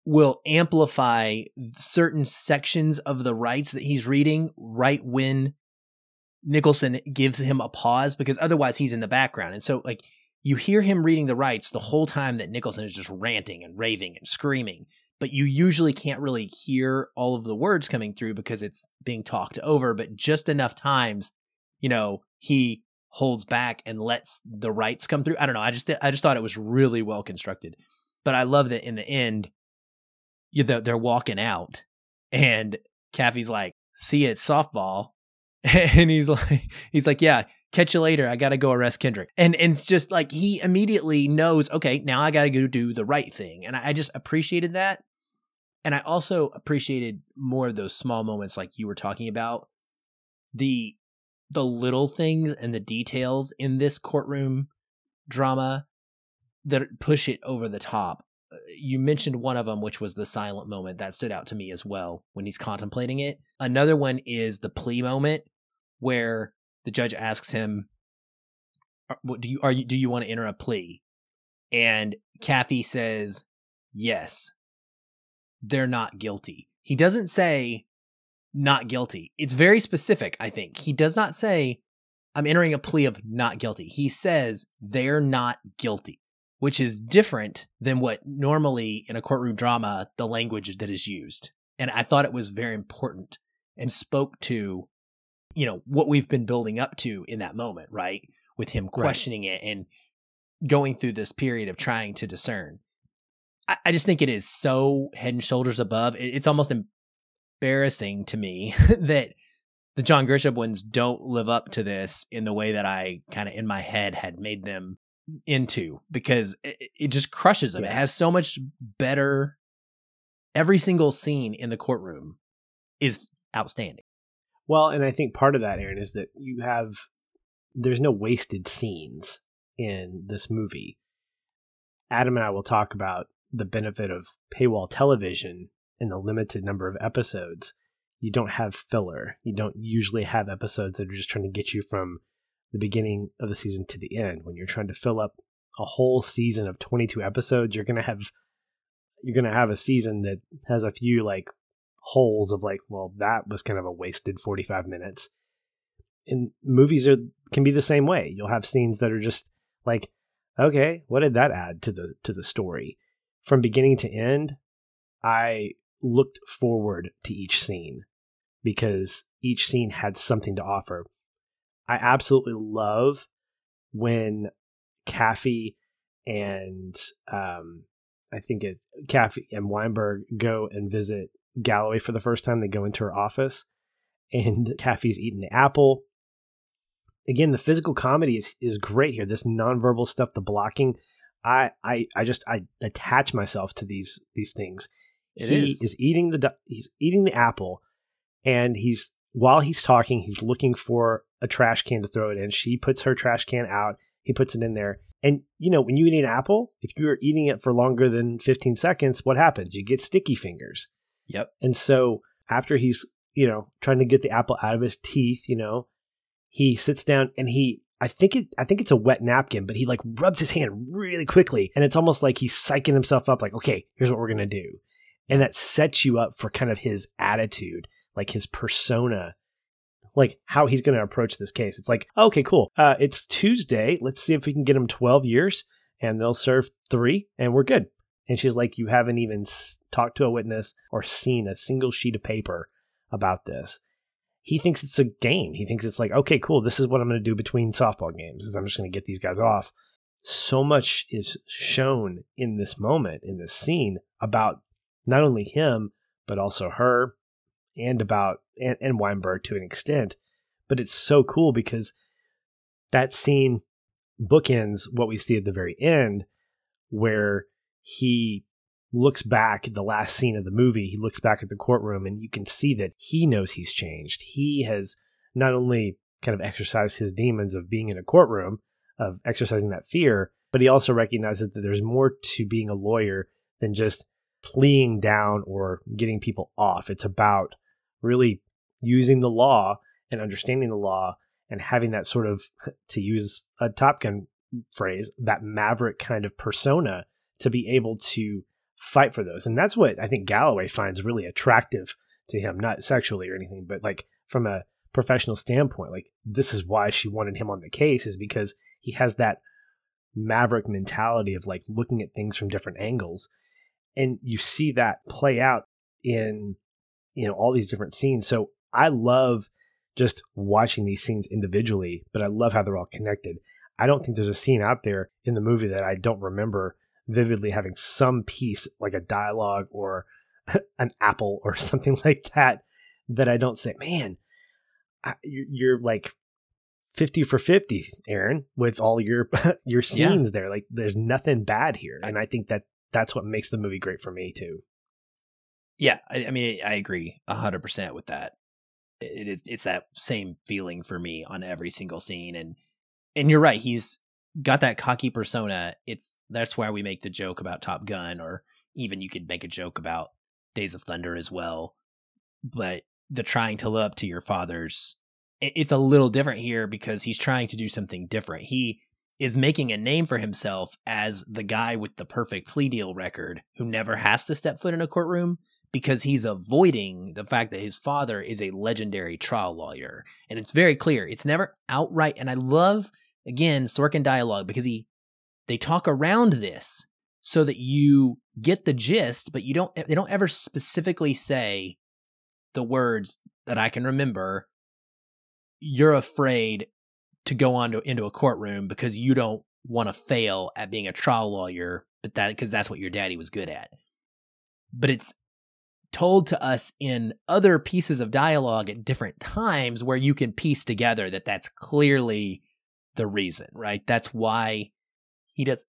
will amplify certain sections of the rights that he's reading right when Nicholson gives him a pause because otherwise he's in the background. And so like you hear him reading the rights the whole time that Nicholson is just ranting and raving and screaming, but you usually can't really hear all of the words coming through because it's being talked over, but just enough times, you know, he holds back and lets the rights come through. I don't know. I just I just thought it was really well constructed. But I love that in the end, you know, they're walking out, and Kaffee's like, "See you at softball," and he's like, "He's like, yeah, catch you later. I got to go arrest Kendrick." And and it's just like he immediately knows, okay, now I got to go do the right thing, and I, I just appreciated that. And I also appreciated more of those small moments, like you were talking about. The the little things and the details in this courtroom drama that push it over the top. You mentioned one of them, which was the silent moment that stood out to me as well when he's contemplating it. Another one is the plea moment where the judge asks him, "Do you are you do you want to enter a plea?" And Kaffee says, "Yes." They're not guilty. He doesn't say not guilty. It's very specific, I think. He does not say, I'm entering a plea of not guilty. He says they're not guilty, which is different than what normally in a courtroom drama, the language that is used. And I thought it was very important and spoke to, you know, what we've been building up to in that moment, right? With him questioning right. it and going through this period of trying to discern. I, I just think it is so head and shoulders above. It, it's almost embarrassing to me that the John Grisham ones don't live up to this in the way that I kind of in my head had made them into because it, it just crushes them. Yeah. It has so much better. Every single scene in the courtroom is outstanding. Well, and I think part of that, Aaron, is that you have there's no wasted scenes in this movie. Adam and I will talk about the benefit of paywall television in the limited number of episodes, you don't have filler. You don't usually have episodes that are just trying to get you from the beginning of the season to the end. When you're trying to fill up a whole season of 22 episodes, you're going to have you're going to have a season that has a few like holes of like, well, that was kind of a wasted 45 minutes. And movies are can be the same way. You'll have scenes that are just like, okay, what did that add to the to the story? From beginning to end, I looked forward to each scene because each scene had something to offer. I absolutely love when Kaffee and um, I think it Kaffee and Weinberg go and visit Galloway for the first time. They go into her office and Kaffee's eating the apple. Again, the physical comedy is, is great here. This nonverbal stuff, the blocking. I, I I just I attach myself to these these things. It he is. is eating the he's eating the apple, and he's while he's talking, he's looking for a trash can to throw it in. She puts her trash can out. He puts it in there. And you know, when you eat an apple, if you're eating it for longer than 15 seconds, what happens? You get sticky fingers. Yep. And so after he's, you know, trying to get the apple out of his teeth, you know, he sits down and he I think it I think it's a wet napkin, but he like rubs his hand really quickly and it's almost like he's psyching himself up like, okay, here's what we're gonna do and that sets you up for kind of his attitude, like his persona, like how he's to approach this case. It's like, okay, cool. Uh, it's Tuesday. Let's see if we can get him 12 years and they'll serve three and we're good. And she's like, You haven't even talked to a witness or seen a single sheet of paper about this. He thinks it's a game. He thinks it's like, okay, cool. This is what I'm going to do between softball games. Is I'm just going to get these guys off. So much is shown in this moment, in this scene, about not only him, but also her, and about and, and Weinberg to an extent. But it's so cool because that scene bookends what we see at the very end, where he looks back at the last scene of the movie. He looks back at the courtroom, and you can see that he knows he's changed. He has not only kind of exercised his demons of being in a courtroom, of exercising that fear, but he also recognizes that there's more to being a lawyer than just pleading down or getting people off. It's about really using the law and understanding the law and having that sort of, to use a Top Gun phrase, that maverick kind of persona to be able to fight for those. And that's what I think Galloway finds really attractive to him, not sexually or anything, but like from a professional standpoint. Like, this is why she wanted him on the case, is because he has that maverick mentality of like looking at things from different angles. And you see that play out in, you know, all these different scenes. So I love just watching these scenes individually, but I love how they're all connected. I don't think there's a scene out there in the movie that I don't remember vividly having some piece like a dialogue or an apple or something like that that I don't say, man, I, you're, you're, like 50 for 50, Aaron, with all your your scenes yeah. there. Like there's nothing bad here. And I think that that's what makes the movie great for me too. Yeah, I, I mean, I agree 100% with that it is it's that same feeling for me on every single scene and and you're right he's got that cocky persona it's that's why we make the joke about top gun or even you could make a joke about days of thunder as well but the trying to live up to your father's it's a little different here because he's trying to do something different he is making a name for himself as the guy with the perfect plea deal record who never has to step foot in a courtroom because he's avoiding the fact that his father is a legendary trial lawyer. And it's very clear. It's never outright. And I love, again, Sorkin dialogue because he, they talk around this so that you get the gist, but you don't, they don't ever specifically say the words that I can remember. You're afraid to go on to, into a courtroom because you don't want to fail at being a trial lawyer, but that, because that's what your daddy was good at. But it's told to us in other pieces of dialogue at different times where you can piece together that that's clearly the reason, right? That's why he does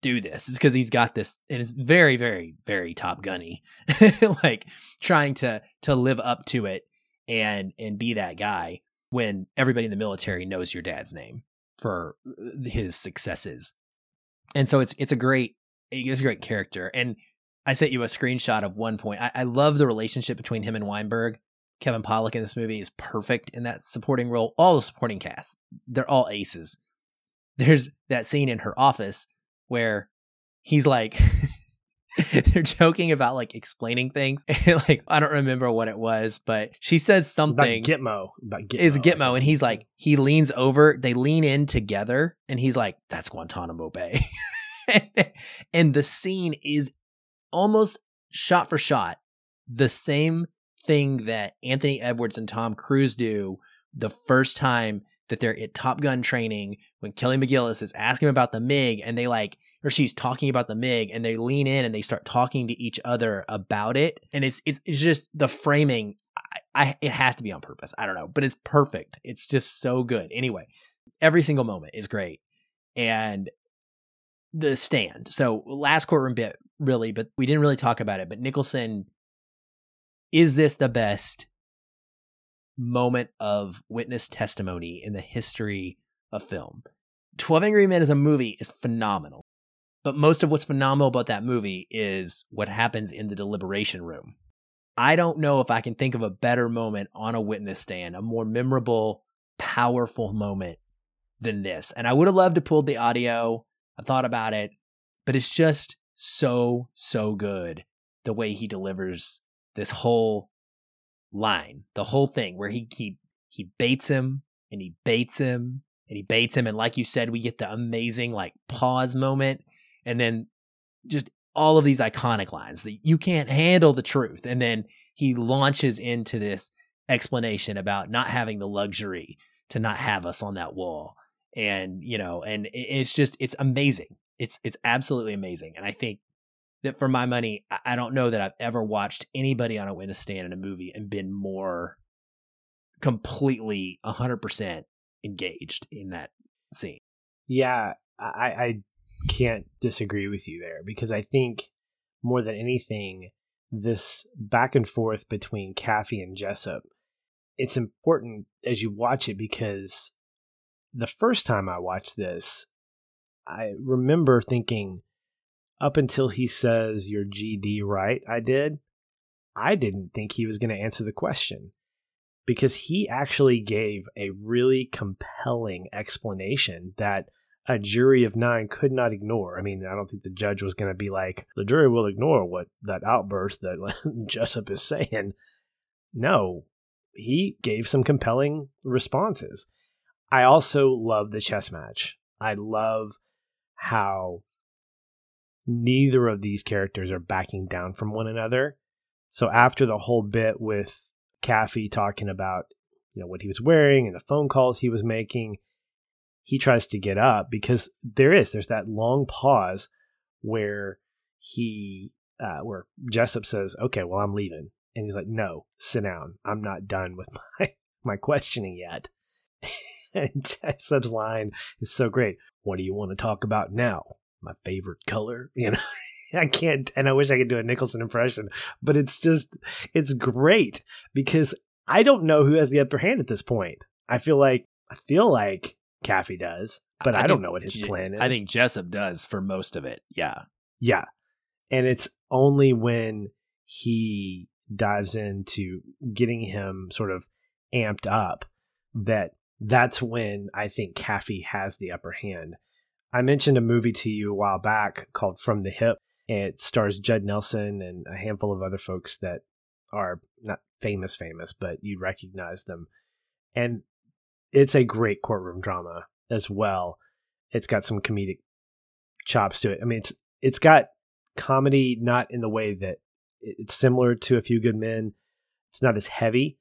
do this. It's because he's got this, and it's very, very, very Top Gunny, like trying to to live up to it and and be that guy when everybody in the military knows your dad's name for uh, his successes. And so it's it's a great it's a great character. And I sent you a screenshot of one point. I, I love the relationship between him and Weinberg. Kevin Pollak in this movie is perfect in that supporting role. All the supporting cast, they're all aces. There's that scene in her office where he's like, they're joking about like explaining things. like I don't remember what it was, but she says something. About Gitmo. About Gitmo. Is Gitmo, and he's like, he leans over. They lean in together, and he's like, "That's Guantanamo Bay." and the scene is almost shot for shot the same thing that Anthony Edwards and Tom Cruise do the first time that they're at Top Gun training when Kelly McGillis is asking about the MiG and they like or she's talking about the MiG and they lean in and they start talking to each other about it and it's it's it's just the framing I, I it has to be on purpose. I don't know, but it's perfect. It's just so good. Anyway, every single moment is great. And the stand. So last courtroom bit really, but we didn't really talk about it. But Nicholson, is this the best moment of witness testimony in the history of film? 12 Angry Men as a movie is phenomenal. But most of what's phenomenal about that movie is what happens in the deliberation room. I don't know if I can think of a better moment on a witness stand, a more memorable, powerful moment than this. And I would have loved to pull the audio. I thought about it, but it's just so, so good the way he delivers this whole line, the whole thing where he he, he baits him and he baits him and he baits him. And like you said, we get the amazing like pause moment and then just all of these iconic lines that you can't handle the truth. And then he launches into this explanation about not having the luxury to not have us on that wall. And, you know, and it's just, it's amazing. It's, it's absolutely amazing. And I think that for my money, I don't know that I've ever watched anybody on a witness stand in a movie and been more completely 100% engaged in that scene. Yeah, I, I can't disagree with you there because I think more than anything, this back and forth between Kaffee and Jessup, it's important as you watch it because the first time I watched this, I remember thinking, up until he says your GD right, I did. I didn't think he was going to answer the question because he actually gave a really compelling explanation that a jury of nine could not ignore. I mean, I don't think the judge was going to be like, the jury will ignore what that outburst that Jessup is saying. No, he gave some compelling responses. I also love the chess match. I love how neither of these characters are backing down from one another. So after the whole bit with Kaffee talking about you know what he was wearing and the phone calls he was making, he tries to get up because there is there's that long pause where he uh, where Jessup says, "Okay, well I'm leaving," and he's like, "No, sit down. I'm not done with my my questioning yet." and Jessup's line is so great. What do you want to talk about now? My favorite color. You know, I can't, and I wish I could do a Nicholson impression, but it's just, it's great because I don't know who has the upper hand at this point. I feel like, I feel like Kaffee does, but I, I don't know what his plan is. I think Jessup does for most of it. Yeah. Yeah. And it's only when he dives into getting him sort of amped up that that's when I think Kaffee has the upper hand. I mentioned a movie to you a while back called From the Hip. It stars Judd Nelson and a handful of other folks that are not famous, famous, but you recognize them. And it's a great courtroom drama as well. It's got some comedic chops to it. I mean, it's it's got comedy not in the way that it's similar to A Few Good Men. It's not as heavy,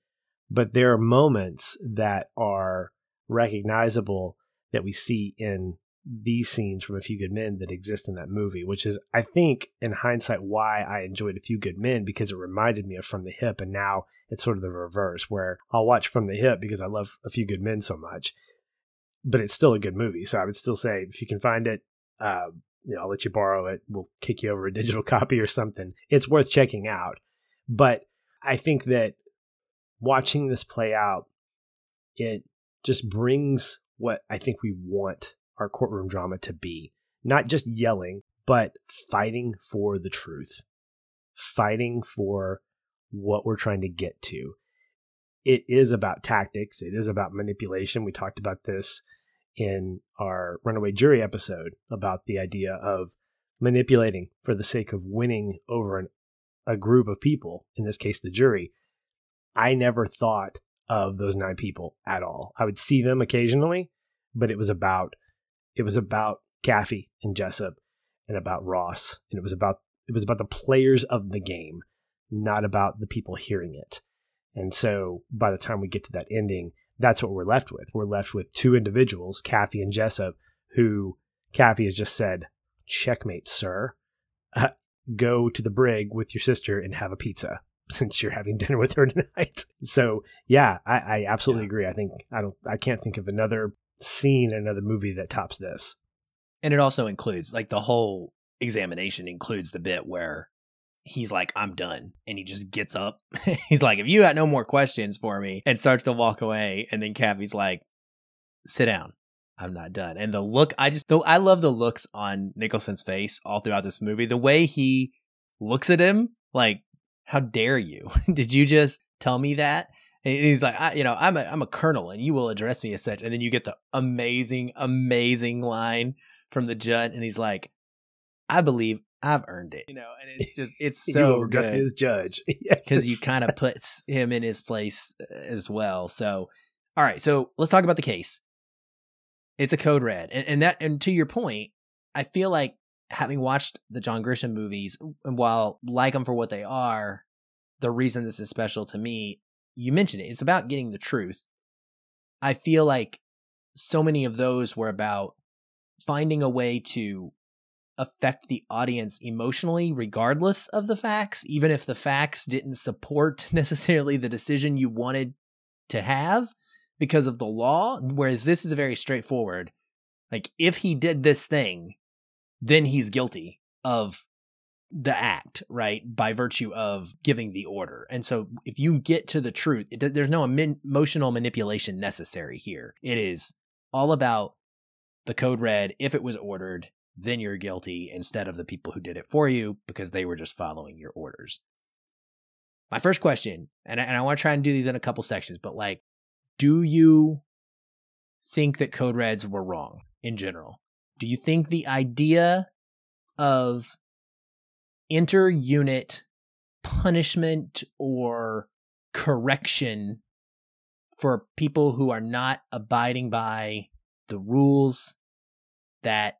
but there are moments that are recognizable that we see in these scenes from A Few Good Men that exist in that movie, which is, I think, in hindsight, why I enjoyed A Few Good Men because it reminded me of From the Hip. And now it's sort of the reverse, where I'll watch From the Hip because I love A Few Good Men so much, but it's still a good movie. So I would still say, if you can find it, uh, you know, I'll let you borrow it. We'll kick you over a digital copy or something. It's worth checking out. But I think that watching this play out, it just brings what I think we want our courtroom drama to be. Not just yelling, but fighting for the truth, fighting for what we're trying to get to. It is about tactics, it is about manipulation. We talked about this in our Runaway Jury episode about the idea of manipulating for the sake of winning over an, a group of people, in this case, the jury. I never thought of those nine people at all. I would see them occasionally, but it was about it was about Kaffee and Jessup and about Ross. And it was about it was about the players of the game, not about the people hearing it. And so by the time we get to that ending, that's what we're left with. We're left with two individuals, Kaffee and Jessup, who Kaffee has just said, checkmate, sir. Uh, go to the brig with your sister and have a pizza since you're having dinner with her tonight. So yeah, I, I absolutely yeah. agree. I think I don't I can't think of another seen another movie that tops this. And it also includes like the whole examination includes the bit where he's like, I'm done. And he just gets up. he's like, if you got no more questions for me, and starts to walk away. And then Kaffee's like, sit down. I'm not done. And the look, I just, though I love the looks on Nicholson's face all throughout this movie. The way he looks at him, like, how dare you? Did you just tell me that? And he's like, I, you know, I'm a I'm a colonel, and you will address me as such. And then you get the amazing, amazing line from the judge, and he's like, I believe I've earned it. You know, and it's just it's so good as judge because yes. you kind of puts him in his place uh, as well. So, all right, so let's talk about the case. It's a code red, and, and that and to your point, I feel like having watched the John Grisham movies, and while like them for what they are, the reason this is special to me, you mentioned it, it's about getting the truth. I feel like so many of those were about finding a way to affect the audience emotionally, regardless of the facts, even if the facts didn't support necessarily the decision you wanted to have because of the law. Whereas this is a very straightforward like, if he did this thing, then he's guilty of the act, right? By virtue of giving the order. And so if you get to the truth, it, there's no emotional manipulation necessary here. It is all about the code red. If it was ordered, then you're guilty instead of the people who did it for you because they were just following your orders. My first question, and I, and I want to try and do these in a couple sections, but like, do you think that code reds were wrong? in general. Do you think the idea of inter unit punishment or correction for people who are not abiding by the rules that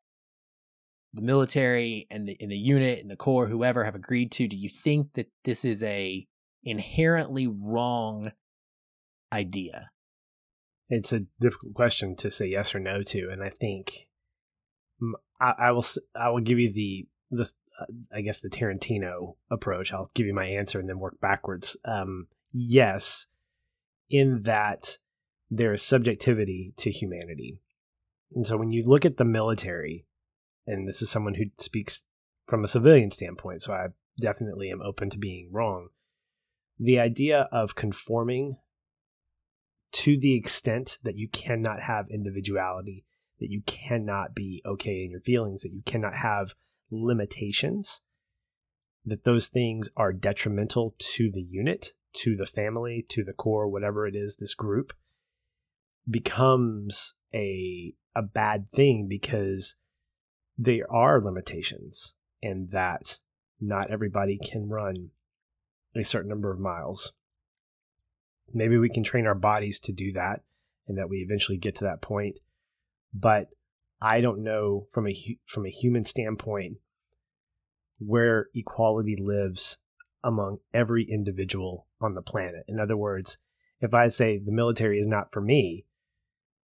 the military and the in the unit and the corps whoever have agreed to. Do you think that this is a inherently wrong idea? It's a difficult question to say yes or no to, and I think I, I will I will give you the the I guess the Tarantino approach. I'll give you my answer and then work backwards. Um, yes, in that there is subjectivity to humanity, and so when you look at the military, and this is someone who speaks from a civilian standpoint, so I definitely am open to being wrong. The idea of conforming to the extent that you cannot have individuality, that you cannot be okay in your feelings, that you cannot have limitations, that those things are detrimental to the unit, to the family, to the corps, whatever it is, this group becomes a a bad thing because there are limitations and that not everybody can run a certain number of miles. Maybe we can train our bodies to do that and that we eventually get to that point but i don't know from a from a human standpoint where equality lives among every individual on the planet. In other words if i say the military is not for me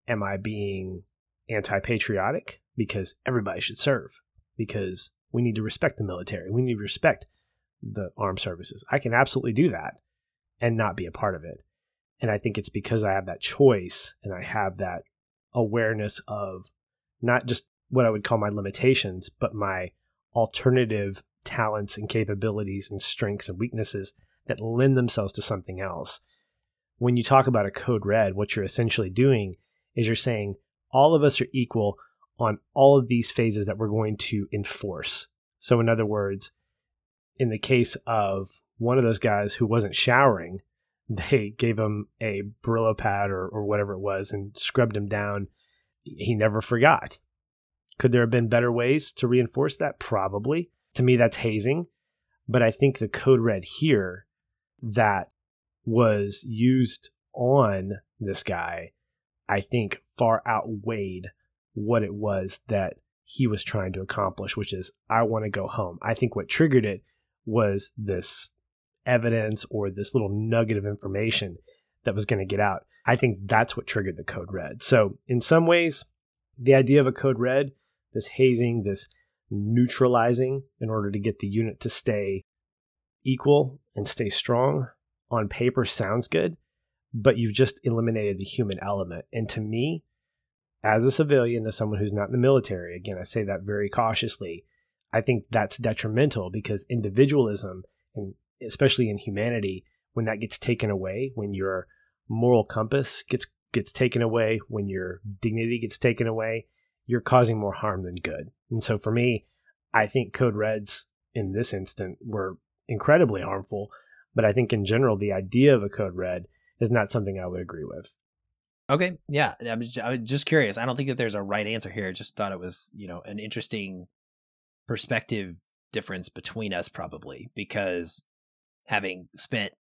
am i being anti-patriotic? Because everybody should serve. Because we need to respect the military. We need to respect the armed services. I can absolutely do that and not be a part of it. And I think it's because I have that choice and I have that awareness of not just what I would call my limitations, but my alternative talents and capabilities and strengths and weaknesses that lend themselves to something else. When you talk about a code red, what you're essentially doing is you're saying all of us are equal on all of these phases that we're going to enforce. So, in other words, in the case of one of those guys who wasn't showering, they gave him a Brillo pad or, or whatever it was and scrubbed him down. He never forgot. Could there have been better ways to reinforce that? Probably. To me, that's hazing. But I think the code red here that was used on this guy, I think far outweighed what it was that he was trying to accomplish, which is, I want to go home. I think what triggered it was this evidence or this little nugget of information that was going to get out. I think that's what triggered the code red. So, in some ways, the idea of a code red, this hazing, this neutralizing in order to get the unit to stay equal and stay strong on paper sounds good, but you've just eliminated the human element. And to me, as a civilian, as someone who's not in the military, again, I say that very cautiously, I think that's detrimental because individualism and especially in humanity, when that gets taken away, when your moral compass gets gets taken away, when your dignity gets taken away, you're causing more harm than good. And so for me, I think code reds in this instant were incredibly harmful, but I think in general the idea of a code red is not something I would agree with. Okay, yeah, I was, I was just curious. I don't think that there's a right answer here. I just thought it was, you know, an interesting perspective difference between us probably because having spent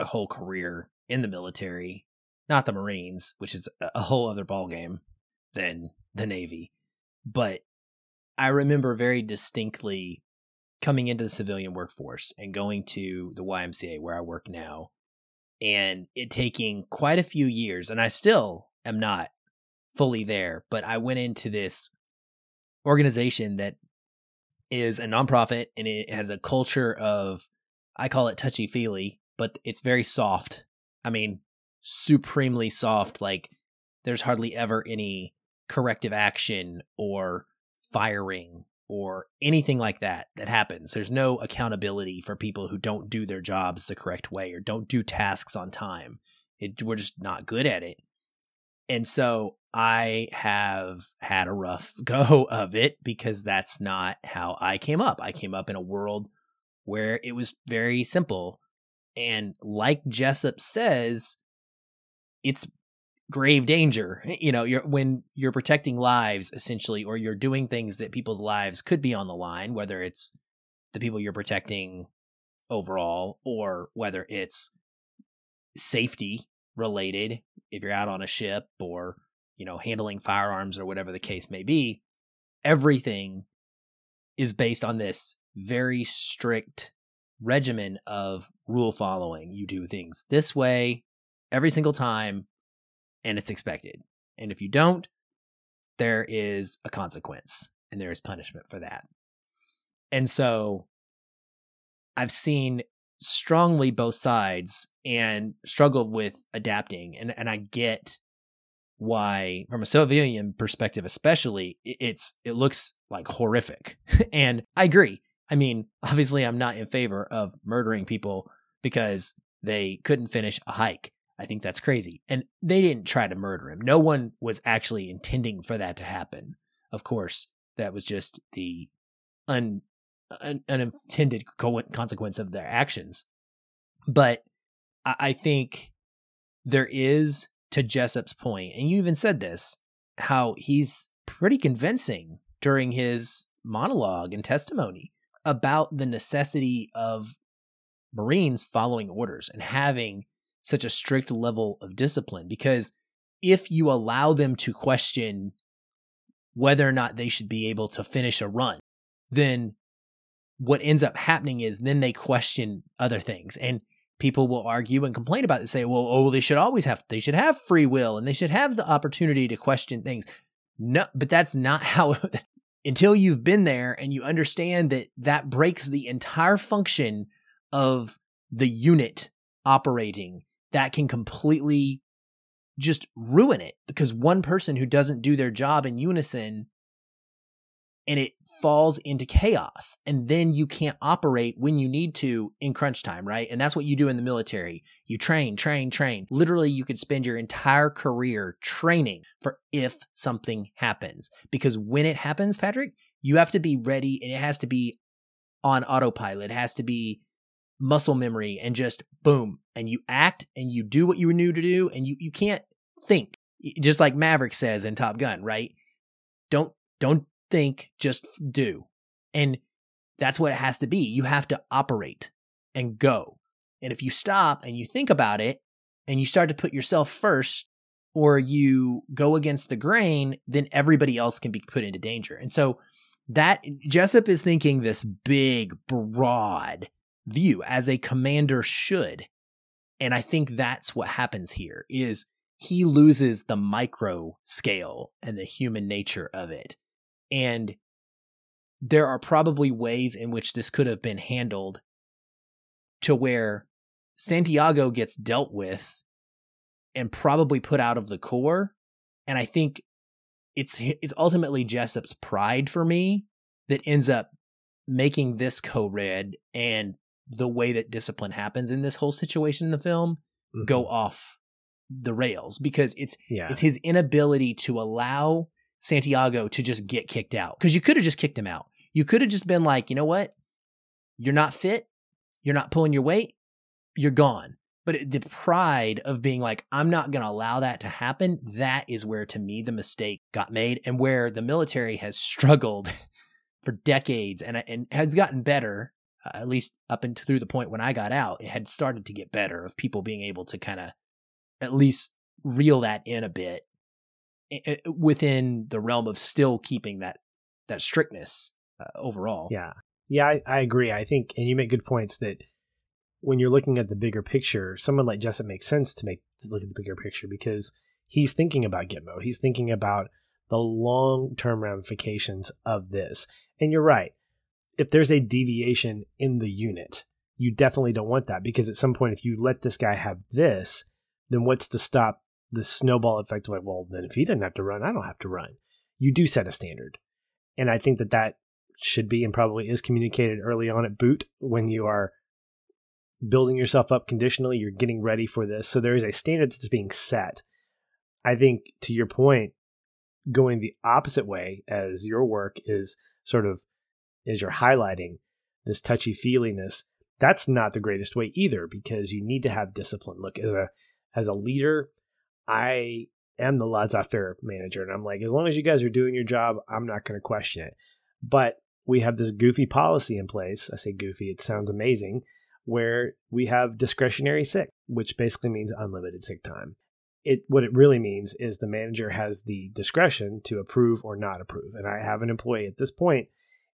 a whole career in the military, not the Marines, which is a whole other ballgame than the Navy, but I remember very distinctly coming into the civilian workforce and going to the YMCA where I work now, and it taking quite a few years, and I still am not fully there, but I went into this organization that is a nonprofit and it has a culture of I call it touchy feely, but it's very soft. I mean, supremely soft. Like there's hardly ever any corrective action or firing or anything like that that happens. There's no accountability for people who don't do their jobs the correct way or don't do tasks on time. It, we're just not good at it. And so I have had a rough go of it because that's not how I came up. I came up in a world where it was very simple. And like Jessup says, it's grave danger. Eh, you know, you're when you're protecting lives essentially, or you're doing things that people's lives could be on the line, whether it's the people you're protecting overall, or whether it's safety related, if you're out on a ship or, you know, handling firearms or whatever the case may be, everything is based on this very strict regimen of rule following. You do things this way every single time and it's expected. And if you don't, there is a consequence and there is punishment for that. And so I've seen strongly both sides and struggled with adapting. And, and I get why, from a civilian perspective, especially, it's it looks like horrific. and I agree. I mean, obviously, I'm not in favor of murdering people because they couldn't finish a hike. I think that's crazy. And they didn't try to murder him. No one was actually intending for that to happen. Of course, that was just the un, un unintended consequence of their actions. But I think there is, to Jessup's point, and you even said this, how he's pretty convincing during his monologue and testimony about the necessity of Marines following orders and having such a strict level of discipline because if you allow them to question whether or not they should be able to finish a run, then what ends up happening is then they question other things and people will argue and complain about it and say, well, oh, they should always have, they should have free will and they should have the opportunity to question things. No, but that's not how, until you've been there and you understand that that breaks the entire function of the unit operating that can completely just ruin it because one person who doesn't do their job in unison and it falls into chaos. And then you can't operate when you need to in crunch time right? And that's what you do in the military. You train train train. Literally you could spend your entire career training for if something happens. Because when it happens patrick you have to be ready and it has to be on autopilot. It has to be muscle memory and just boom. And you act and you do what you knew to do and you you can't think. Just like Maverick says in Top Gun, right? Don't don't think, just do. And that's what it has to be. You have to operate and go. And if you stop and you think about it and you start to put yourself first or you go against the grain, then everybody else can be put into danger. And so that Jessup is thinking this big, broad view as a commander should. And I think that's what happens here is he loses the micro scale and the human nature of it. And there are probably ways in which this could have been handled to where Santiago gets dealt with and probably put out of the corps. And I think it's it's ultimately Jessup's pride for me that ends up making this code red and the way that discipline happens in this whole situation in the film mm-hmm. go off the rails because it's yeah. it's his inability to allow Santiago to just get kicked out. Because you could have just kicked him out. You could have just been like, you know what, you're not fit, you're not pulling your weight, you're gone. But the pride of being like, I'm not going to allow that to happen, that is where to me the mistake got made and where the military has struggled for decades and, and has gotten better uh, at least up and through the point when I got out, it had started to get better of people being able to kind of at least reel that in a bit within the realm of still keeping that that strictness uh, overall. Yeah, yeah, I, I agree. I think, and you make good points that when you're looking at the bigger picture, someone like Jessup makes sense to make to look at the bigger picture because he's thinking about Gitmo. He's thinking about the long term ramifications of this. And you're right. If there's a deviation in the unit, you definitely don't want that because at some point, if you let this guy have this, then what's to stop the snowball effect of like, well, then if he doesn't have to run, I don't have to run. You do set a standard. And I think that that should be and probably is communicated early on at boot when you are building yourself up conditionally, you're getting ready for this. So there is a standard that's being set. I think to your point, going the opposite way as your work is sort of as you're highlighting this touchy feeliness, that's not the greatest way either because you need to have discipline. Look, as a as a leader, I am the laissez-faire manager, and I'm like, as long as you guys are doing your job, I'm not going to question it. But we have this goofy policy in place. I say goofy; it sounds amazing where we have discretionary sick, which basically means unlimited sick time. It what it really means is the manager has the discretion to approve or not approve. And I have an employee at this point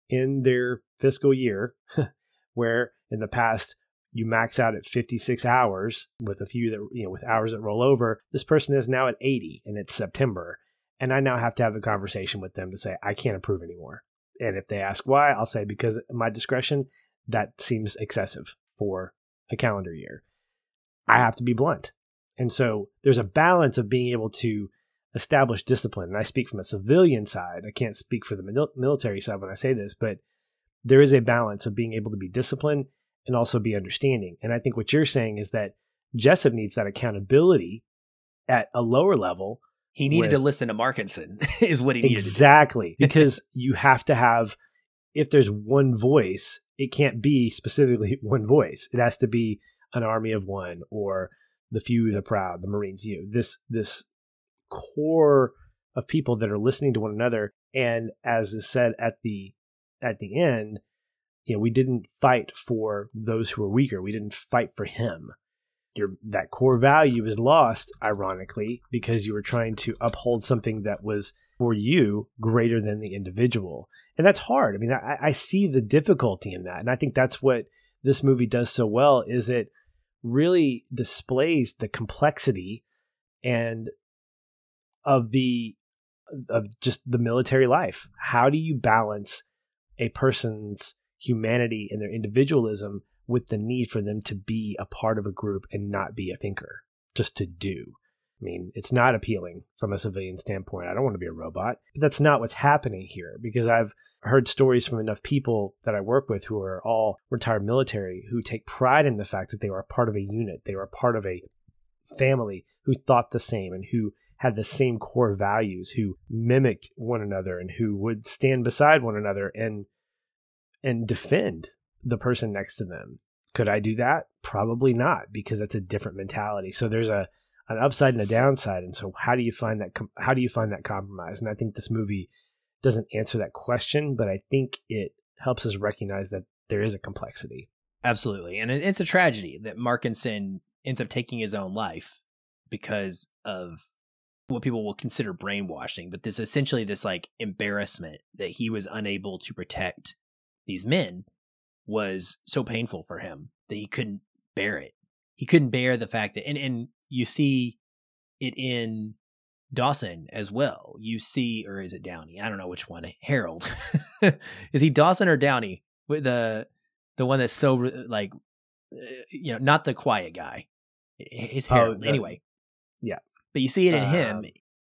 in their fiscal year where in the past you max out at 56 hours with a few that you know with hours that roll over. This person is now at 80 and it's September. And I now have to have a conversation with them to say I can't approve anymore. And if they ask why, I'll say because my discretion that seems excessive for a calendar year. I have to be blunt. And so there's a balance of being able to establish discipline. And I speak from a civilian side. I can't speak for the military side when I say this, but there is a balance of being able to be disciplined and also be understanding. And I think what you're saying is that Jessup needs that accountability at a lower level. He needed with, to listen to Markinson, is what he needed. Exactly. because you have to have, if there's one voice, it can't be specifically one voice. It has to be an army of one or the few, the proud, the Marines. You this this core of people that are listening to one another. And as is said at the at the end, you know, we didn't fight for those who were weaker. We didn't fight for him. Your that core value is lost, ironically, because you were trying to uphold something that was for you greater than the individual and that's hard. I mean, I, I see the difficulty in that, and I think that's what this movie does so well is it really displays the complexity and of the of just the military life. How do you balance a person's humanity and their individualism with the need for them to be a part of a group and not be a thinker, just to do? I mean, it's not appealing from a civilian standpoint. I don't want to be a robot. But that's not what's happening here because I've heard stories from enough people that I work with who are all retired military who take pride in the fact that they were a part of a unit, they were a part of a family who thought the same and who had the same core values, who mimicked one another and who would stand beside one another and and defend the person next to them. Could I do that? Probably not because that's a different mentality. So there's a an upside and a downside and so how do you find that com- how do you find that compromise and i think this movie doesn't answer that question but i think it helps us recognize that there is a complexity absolutely and it's a tragedy that markinson ends up taking his own life because of what people will consider brainwashing but this essentially this like embarrassment that he was unable to protect these men was so painful for him that he couldn't bear it he couldn't bear the fact that and, and you see it in Dawson as well. You see, or is it Downey? I don't know which one. Harold. is he Dawson or Downey? With the the one that's so like, uh, you know, not the quiet guy. It's oh, Harold. Oh, anyway, yeah. But you see it in um, him.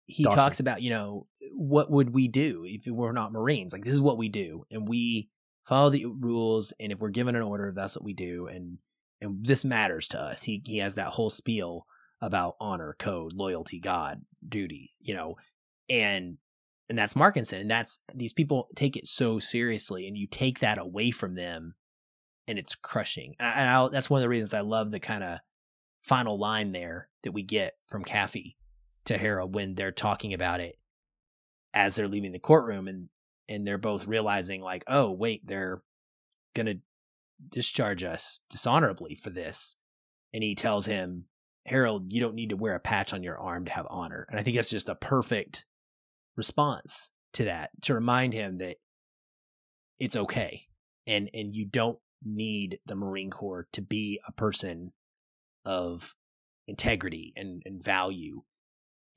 He Dawson. talks about, you know, what would we do if we're not Marines? Like this is what we do, and we follow the rules. And if we're given an order, that's what we do. And and this matters to us. He he has that whole spiel about honor, code, loyalty, God, duty, you know, and and that's Markinson, and that's these people take it so seriously, and you take that away from them, and it's crushing. And, I, and I, that's one of the reasons I love the kind of final line there that we get from Kaffee to Harold when they're talking about it as they're leaving the courtroom, and and they're both realizing like, oh wait, they're gonna discharge us dishonorably for this, and he tells him Harold, you don't need to wear a patch on your arm to have honor. And I think that's just a perfect response to that to remind him that it's okay. And and you don't need the Marine Corps to be a person of integrity and, and value.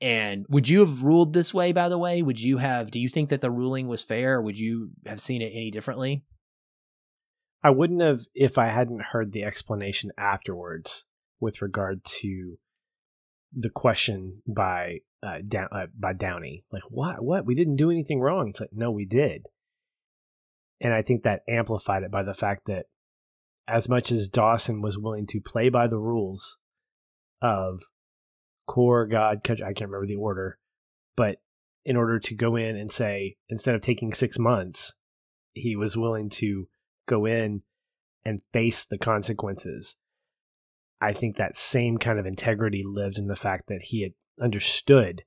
And would you have ruled this way, by the way? Would you have, do you think that the ruling was fair? Would you have seen it any differently? I wouldn't have if I hadn't heard the explanation afterwards with regard to the question by uh, uh, by Downey. Like, what? What? We didn't do anything wrong. It's like, no, we did. And I think that amplified it by the fact that as much as Dawson was willing to play by the rules of Corps, God, I can't remember the order, but in order to go in and say, instead of taking six months, he was willing to go in and face the consequences. I think that same kind of integrity lived in the fact that he had understood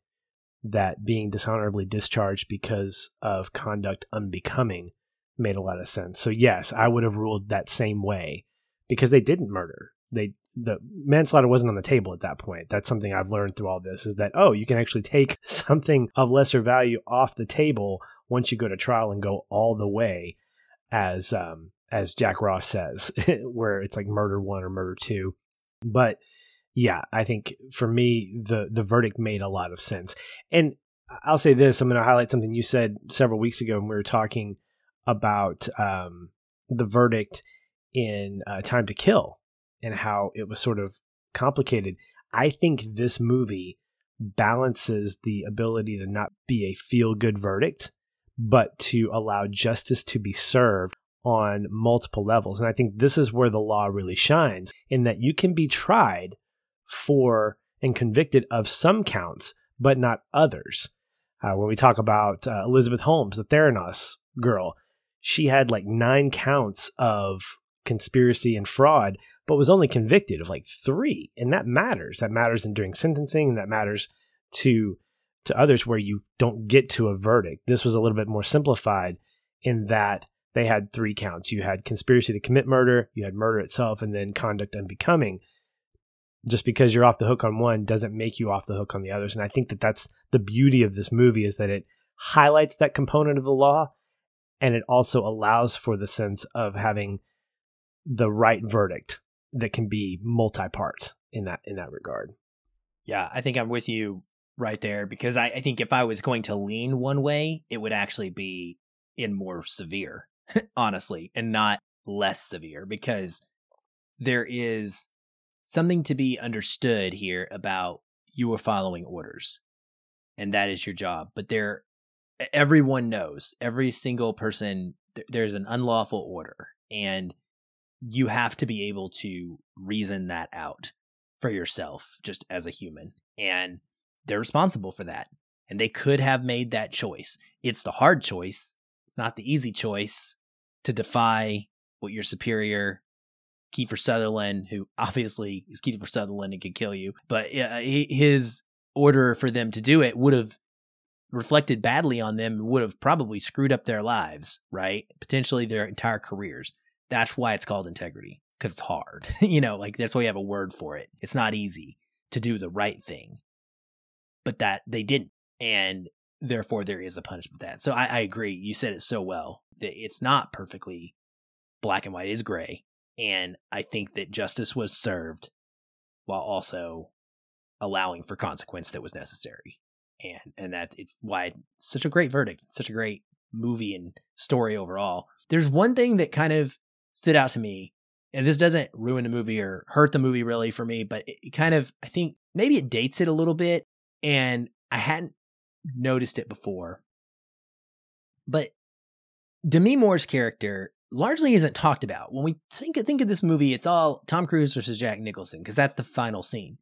that being dishonorably discharged because of conduct unbecoming made a lot of sense. So yes, I would have ruled that same way because they didn't murder. They the manslaughter wasn't on the table at that point. That's something I've learned through all this is that oh, you can actually take something of lesser value off the table once you go to trial and go all the way as um as Jack Ross says, where it's like murder 1 or murder 2. But yeah, I think for me the the verdict made a lot of sense. And I'll say this, I'm going to highlight something you said several weeks ago when we were talking about um, the verdict in uh, Time to Kill and how it was sort of complicated. I think this movie balances the ability to not be a feel good verdict, but to allow justice to be served on multiple levels. And I think this is where the law really shines in that you can be tried for and convicted of some counts, but not others. Uh, when we talk about uh, Elizabeth Holmes, the Theranos girl, she had like nine counts of conspiracy and fraud, but was only convicted of like three. And that matters. That matters in during sentencing, and that matters to to others where you don't get to a verdict. This was a little bit more simplified in that they had three counts. You had conspiracy to commit murder, you had murder itself, and then conduct unbecoming. Just because you're off the hook on one doesn't make you off the hook on the others. And I think that that's the beauty of this movie is that it highlights that component of the law and it also allows for the sense of having the right verdict that can be multi-part in that in that regard. Yeah, I think I'm with you right there because I, I think if I was going to lean one way, it would actually be in more severe, honestly, and not less severe because there is something to be understood here about you are following orders and that is your job. But there everyone knows, every single person, th- there's an unlawful order, and you have to be able to reason that out for yourself, just as a human. And they're responsible for that. And they could have made that choice. It's the hard choice, it's not the easy choice to defy what your superior Kiefer Sutherland, who obviously is Kiefer Sutherland and could kill you, but his order for them to do it would have reflected badly on them would have probably screwed up their lives, right? Potentially their entire careers. That's why it's called integrity because it's hard. you know, like that's why you have a word for it. It's not easy to do the right thing, but that they didn't. And therefore there is a punishment for that. So I, I agree. You said it so well that it's not perfectly black and white, it is gray. And I think that justice was served while also allowing for consequence that was necessary and and that it's why such a great verdict, such a great movie and story overall. There's one thing that kind of stood out to me, and this doesn't ruin the movie or hurt the movie really for me, but it kind of I think maybe it dates it a little bit, and I hadn't noticed it before. But Demi Moore's character largely isn't talked about. When we think think of this movie, it's all Tom Cruise versus Jack Nicholson because that's the final scene.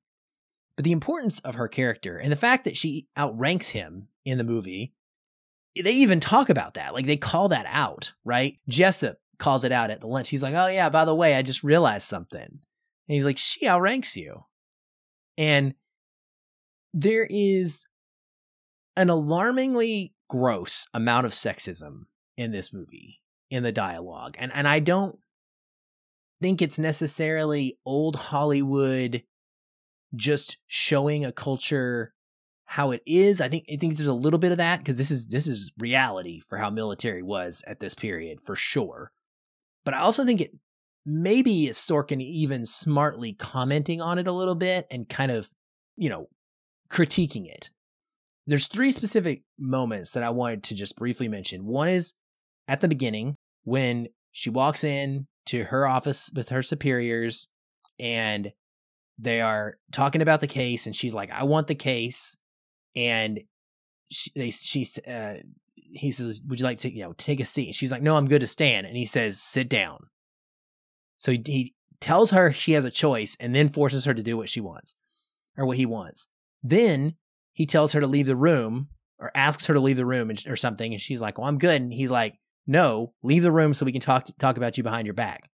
But the importance of her character and the fact that she outranks him in the movie, they even talk about that. Like they call that out, right? Jessup calls it out at the lunch. He's like, oh, yeah, by the way, I just realized something. And he's like, she outranks you. And there is an alarmingly gross amount of sexism in this movie, in the dialogue. And, and I don't think it's necessarily old Hollywood just showing a culture how it is. I think I think there's a little bit of that because this is this is reality for how military was at this period for sure. But I also think it maybe is Sorkin even smartly commenting on it a little bit and kind of, you know, critiquing it. There's three specific moments that I wanted to just briefly mention. One is at the beginning when she walks in to her office with her superiors and they are talking about the case and she's like, I want the case and she, they, she, uh, he says, "Would you like to, you know, take a seat?" And she's like, "No, I'm good to stand." And he says, "Sit down." So he, he tells her she has a choice, and then forces her to do what she wants, or what he wants. Then he tells her to leave the room, or asks her to leave the room, or something, and she's like, "Well, I'm good." And he's like, "No, leave the room so we can talk talk about you behind your back."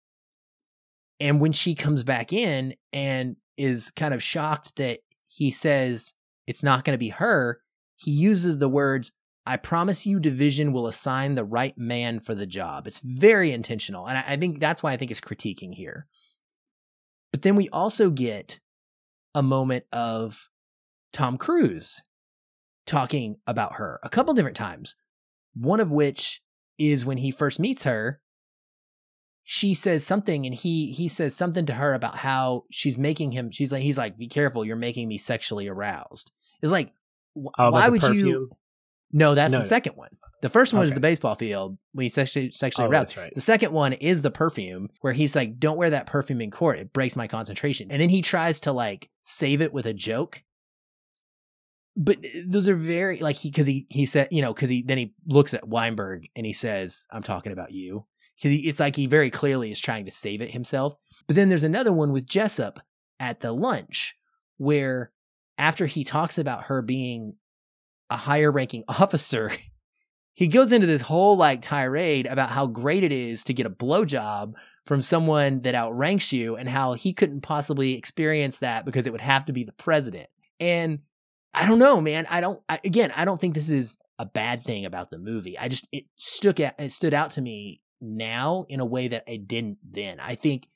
And when she comes back in and is kind of shocked that he says it's not going to be her, he uses the words, I promise you, division will assign the right man for the job. It's very intentional. And I, I think that's why I think it's critiquing here. But then we also get a moment of Tom Cruise talking about her a couple different times. One of which is when he first meets her she says something and he he says something to her about how she's making him she's like he's like be careful you're making me sexually aroused it's like oh, why would perfume? you no that's no. the second one the first one okay. is the baseball field when he's sexually sexually oh, aroused right. the second one is the perfume where he's like don't wear that perfume in court it breaks my concentration and then he tries to like save it with a joke but uh, those are very like he because he he said you know because he then he looks at Weinberg and he says I'm talking about you it's like he very clearly is trying to save it himself. But then there's another one with Jessup at the lunch where after he talks about her being a higher ranking officer, he goes into this whole like tirade about how great it is to get a blowjob from someone that outranks you and how he couldn't possibly experience that because it would have to be the president. And I don't know, man. I don't, I, again, I don't think this is a bad thing about the movie. I just, it stuck out, it stood out to me now in a way that it didn't then. I think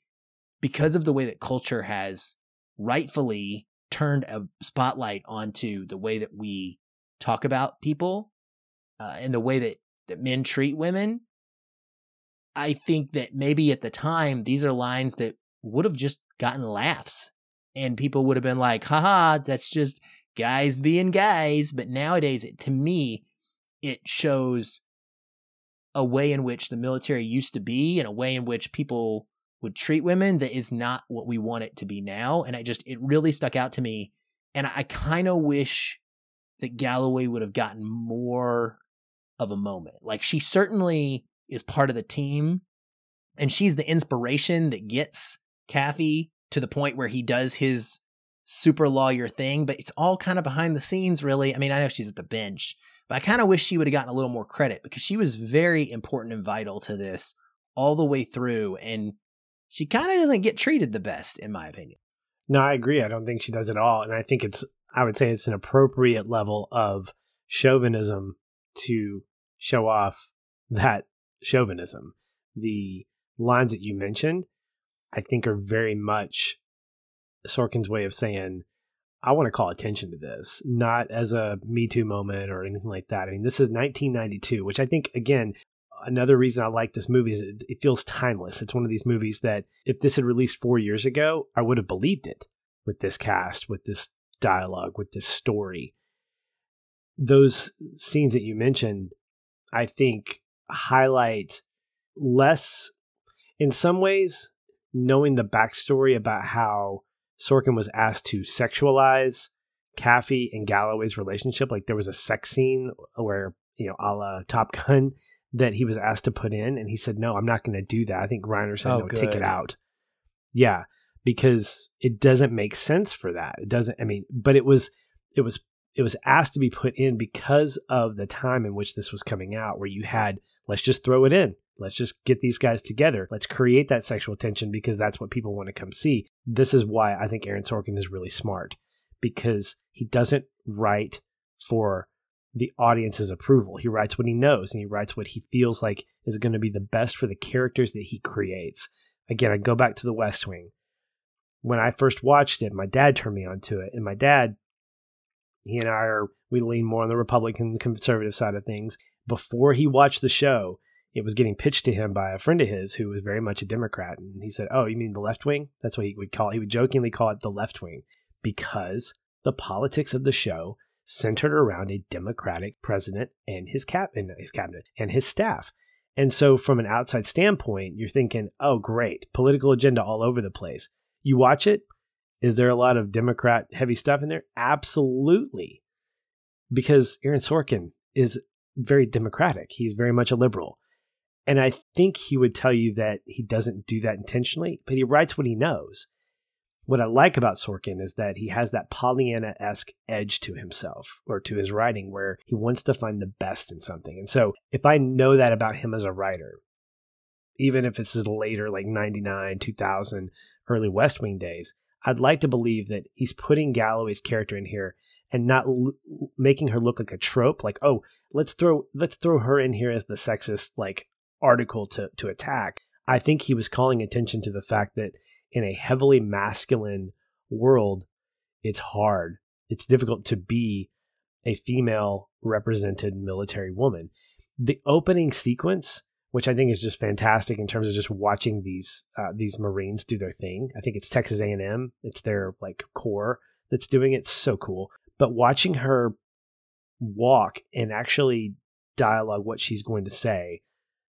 because of the way that culture has rightfully turned a spotlight onto the way that we talk about people uh, and the way that, that men treat women, I think that maybe at the time, these are lines that would have just gotten laughs and people would have been like, haha, that's just guys being guys. But nowadays, it, to me, it shows a way in which the military used to be and a way in which people would treat women that is not what we want it to be now. And I just, it really stuck out to me. And I kind of wish that Galloway would have gotten more of a moment. Like she certainly is part of the team and she's the inspiration that gets Kaffee to the point where he does his super lawyer thing, but it's all kind of behind the scenes, really. I mean, I know she's at the bench, but I kind of wish she would have gotten a little more credit because she was very important and vital to this all the way through. And she kind of doesn't get treated the best, in my opinion. No, I agree. I don't think she does at all. And I think it's, I would say it's an appropriate level of chauvinism to show off that chauvinism. The lines that you mentioned, I think, are very much Sorkin's way of saying, I want to call attention to this, not as a Me Too moment or anything like that. I mean, this is 1992, which I think, again, another reason I like this movie is it, it, feels timeless. It's one of these movies that if this had released four years ago, I would have believed it with this cast, with this dialogue, with this story. Those scenes that you mentioned, I think, highlight less, in some ways, knowing the backstory about how Sorkin was asked to sexualize Kaffee and Galloway's relationship. Like there was a sex scene where, you know, a la Top Gun that he was asked to put in. And he said, no, I'm not going to do that. I think Reiner said, oh, no, good. take it out. Yeah. Because it doesn't make sense for that. It doesn't, I mean, but it was, it was, it was asked to be put in because of the time in which this was coming out, where you had, let's just throw it in. Let's just get these guys together. Let's create that sexual tension because that's what people want to come see. This is why I think Aaron Sorkin is really smart because he doesn't write for the audience's approval. He writes what he knows and he writes what he feels like is going to be the best for the characters that he creates. Again, I go back to the West Wing. When I first watched it, my dad turned me onto it, and my dad he and I are we lean more on the Republican conservative side of things. Before he watched the show, it was getting pitched to him by a friend of his who was very much a Democrat, and he said, "Oh, you mean the left wing?" That's what he would call. It. He would jokingly call it the left wing because the politics of the show centered around a Democratic president and his cap and his cabinet and his staff. And so, from an outside standpoint, you're thinking, "Oh, great, political agenda all over the place." You watch it. Is there a lot of Democrat heavy stuff in there? Absolutely, because Aaron Sorkin is very democratic. He's very much a liberal. And I think he would tell you that he doesn't do that intentionally, but he writes what he knows. What I like about Sorkin is that he has that Pollyanna esque edge to himself or to his writing where he wants to find the best in something. And so if I know that about him as a writer, even if it's his later, like 99, 2000, early West Wing days, I'd like to believe that he's putting Galloway's character in here and not l- making her look like a trope like oh let's throw let's throw her in here as the sexist like article to to attack. I think he was calling attention to the fact that in a heavily masculine world it's hard. It's difficult to be a female represented military woman. The opening sequence which I think is just fantastic in terms of just watching these uh, these Marines do their thing. I think it's Texas A and M. It's their like corps that's doing it. It's so cool. But watching her walk and actually dialogue what she's going to say,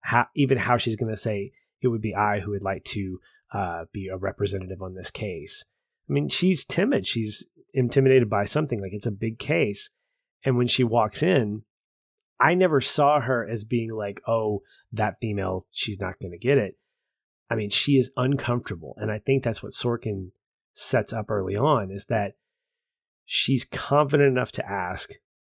how, even how she's going to say, it would be I who would like to uh, be a representative on this case. I mean, she's timid. She's intimidated by something. Like it's a big case. And when she walks in, I never saw her as being like, oh, that female, she's not going to get it. I mean, she is uncomfortable. And I think that's what Sorkin sets up early on is that she's confident enough to ask,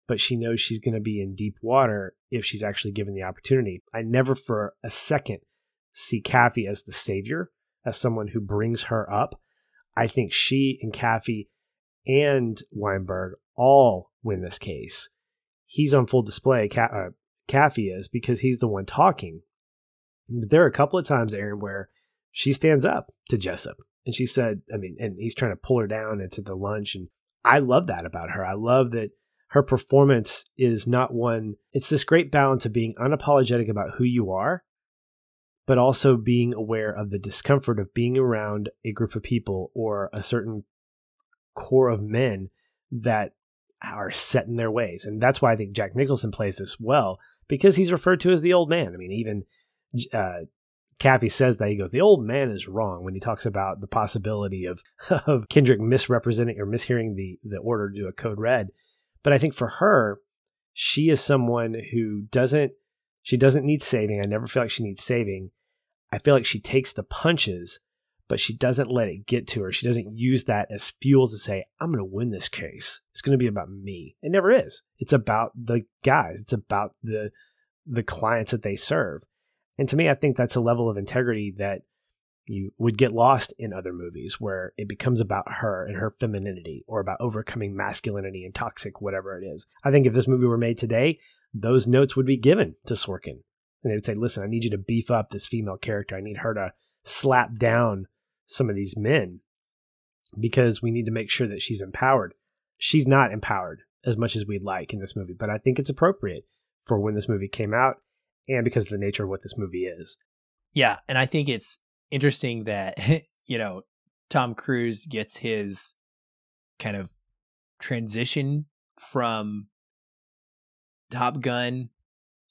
but she knows she's going to be in deep water if she's actually given the opportunity. I never for a second see Kaffee as the savior, as someone who brings her up. I think she and Kaffee and Weinberg all win this case. He's on full display, uh, Kaffee is, because he's the one talking. There are a couple of times, Aaron, where she stands up to Jessup and she said, I mean, and he's trying to pull her down into the lunch and I love that about her. I love that her performance is not one, it's this great balance of being unapologetic about who you are, but also being aware of the discomfort of being around a group of people or a certain core of men that are set in their ways. And that's why I think Jack Nicholson plays this well because he's referred to as the old man. I mean, even uh, Kaffee says that he goes, the old man is wrong when he talks about the possibility of of Kendrick misrepresenting or mishearing the the order to do a code red. But I think for her, she is someone who doesn't she doesn't need saving. I never feel like she needs saving. I feel like she takes the punches, but she doesn't let it get to her. She doesn't use that as fuel to say, I'm going to win this case. It's going to be about me. It never is. It's about the guys. It's about the the clients that they serve. And to me, I think that's a level of integrity that you would get lost in other movies where it becomes about her and her femininity or about overcoming masculinity and toxic whatever it is. I think if this movie were made today, those notes would be given to Sorkin. And they would say, listen, I need you to beef up this female character. I need her to slap down some of these men because we need to make sure that she's empowered. She's not empowered as much as we'd like in this movie, but I think it's appropriate for when this movie came out and because of the nature of what this movie is. Yeah, and I think it's interesting that you know Tom Cruise gets his kind of transition from Top Gun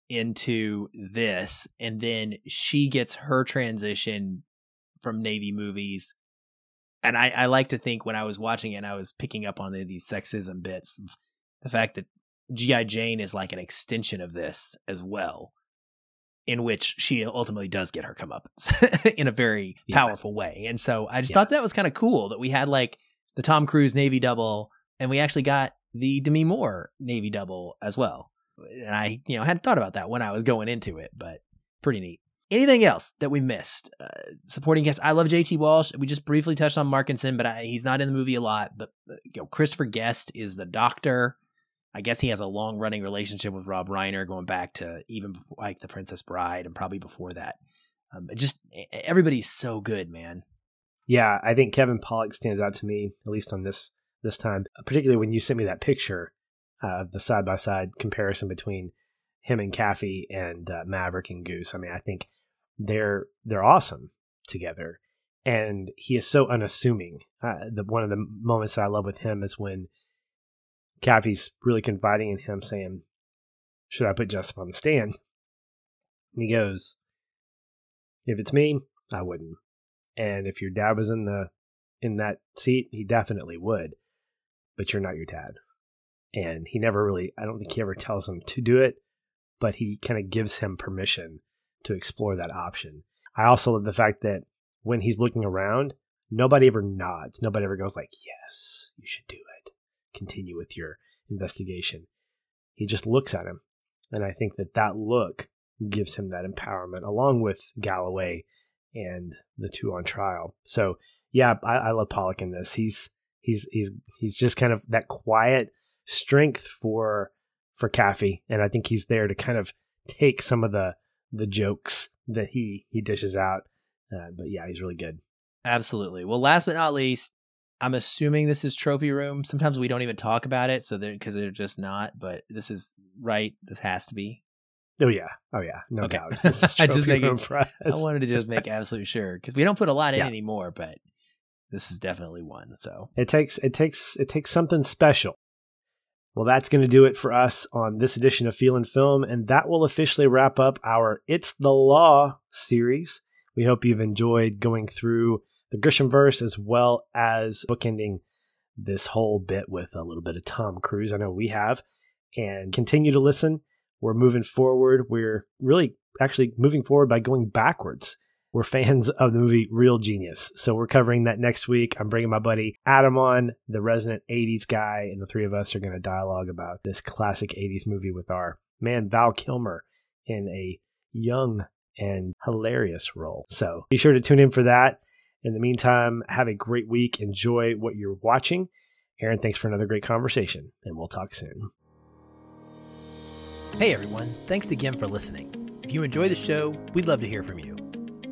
into this, and then she gets her transition from Navy movies. And I, I like to think when I was watching it, and I was picking up on the, these sexism bits, the fact that G.I. Jane is like an extension of this as well in which she ultimately does get her come up in a very yeah. powerful way. And so I just yeah. thought that was kind of cool that we had like the Tom Cruise Navy double and we actually got the Demi Moore Navy double as well. And I, you know, hadn't thought about that when I was going into it, but pretty neat. Anything else that we missed? Uh, supporting guests. I love JT Walsh. We just briefly touched on Markinson, but I, he's not in the movie a lot. But uh, you know, Christopher Guest is the doctor. I guess he has a long running relationship with Rob Reiner going back to even before like The Princess Bride and probably before that. Um, just everybody's so good, man. Yeah, I think Kevin Pollak stands out to me, at least on this this time, particularly when you sent me that picture uh, of the side by side comparison between him and Kaffee and uh, Maverick and Goose. I mean, I think they're they're awesome together, and he is so unassuming. Uh, the one of the moments that I love with him is when Kaffee's really confiding in him, saying, "Should I put Jessup on the stand?" And he goes, "If it's me, I wouldn't." And if your dad was in the in that seat, he definitely would. But you're not your dad. And he never really I don't think he ever tells him to do it, but he kind of gives him permission to explore that option. I also love the fact that when he's looking around, nobody ever nods. Nobody ever goes like, "Yes, you should do it. Continue with your investigation." He just looks at him, and I think that that look gives him that empowerment, along with Galloway and the two on trial. So yeah, I, I love Pollak in this. He's he's he's he's just kind of that quiet strength for for Kaffee, and I think he's there to kind of take some of the the jokes that he he dishes out. Uh, but yeah, he's really good. Absolutely. Well, last but not least, I'm assuming this is trophy room. Sometimes we don't even talk about it, so because they're, they're just not. But this is right. This has to be. Oh yeah, oh yeah, no Okay. doubt. This is I just make it- room for us. I wanted to just make absolute sure because we don't put a lot in Yeah. anymore, but this is definitely one. So It takes it takes it takes something special. Well, that's going to do it for us on this edition of Feelin' Film, and that will officially wrap up our It's the Law series. We hope you've enjoyed going through the Grishamverse as well as bookending this whole bit with a little bit of Tom Cruise. I know we have, and continue to listen. We're moving forward. We're really actually moving forward by going backwards we're fans of the movie Real Genius. So we're covering that next week. I'm bringing my buddy Adam on, the resident 80s guy, and the three of us are going to dialogue about this classic 80s movie with our man Val Kilmer in a young and hilarious role. So be sure to tune in for that. In the meantime, have a great week. Enjoy what you're watching. Aaron, thanks for another great conversation, and we'll talk soon. Hey everyone, thanks again for listening. If you enjoy the show, we'd love to hear from you.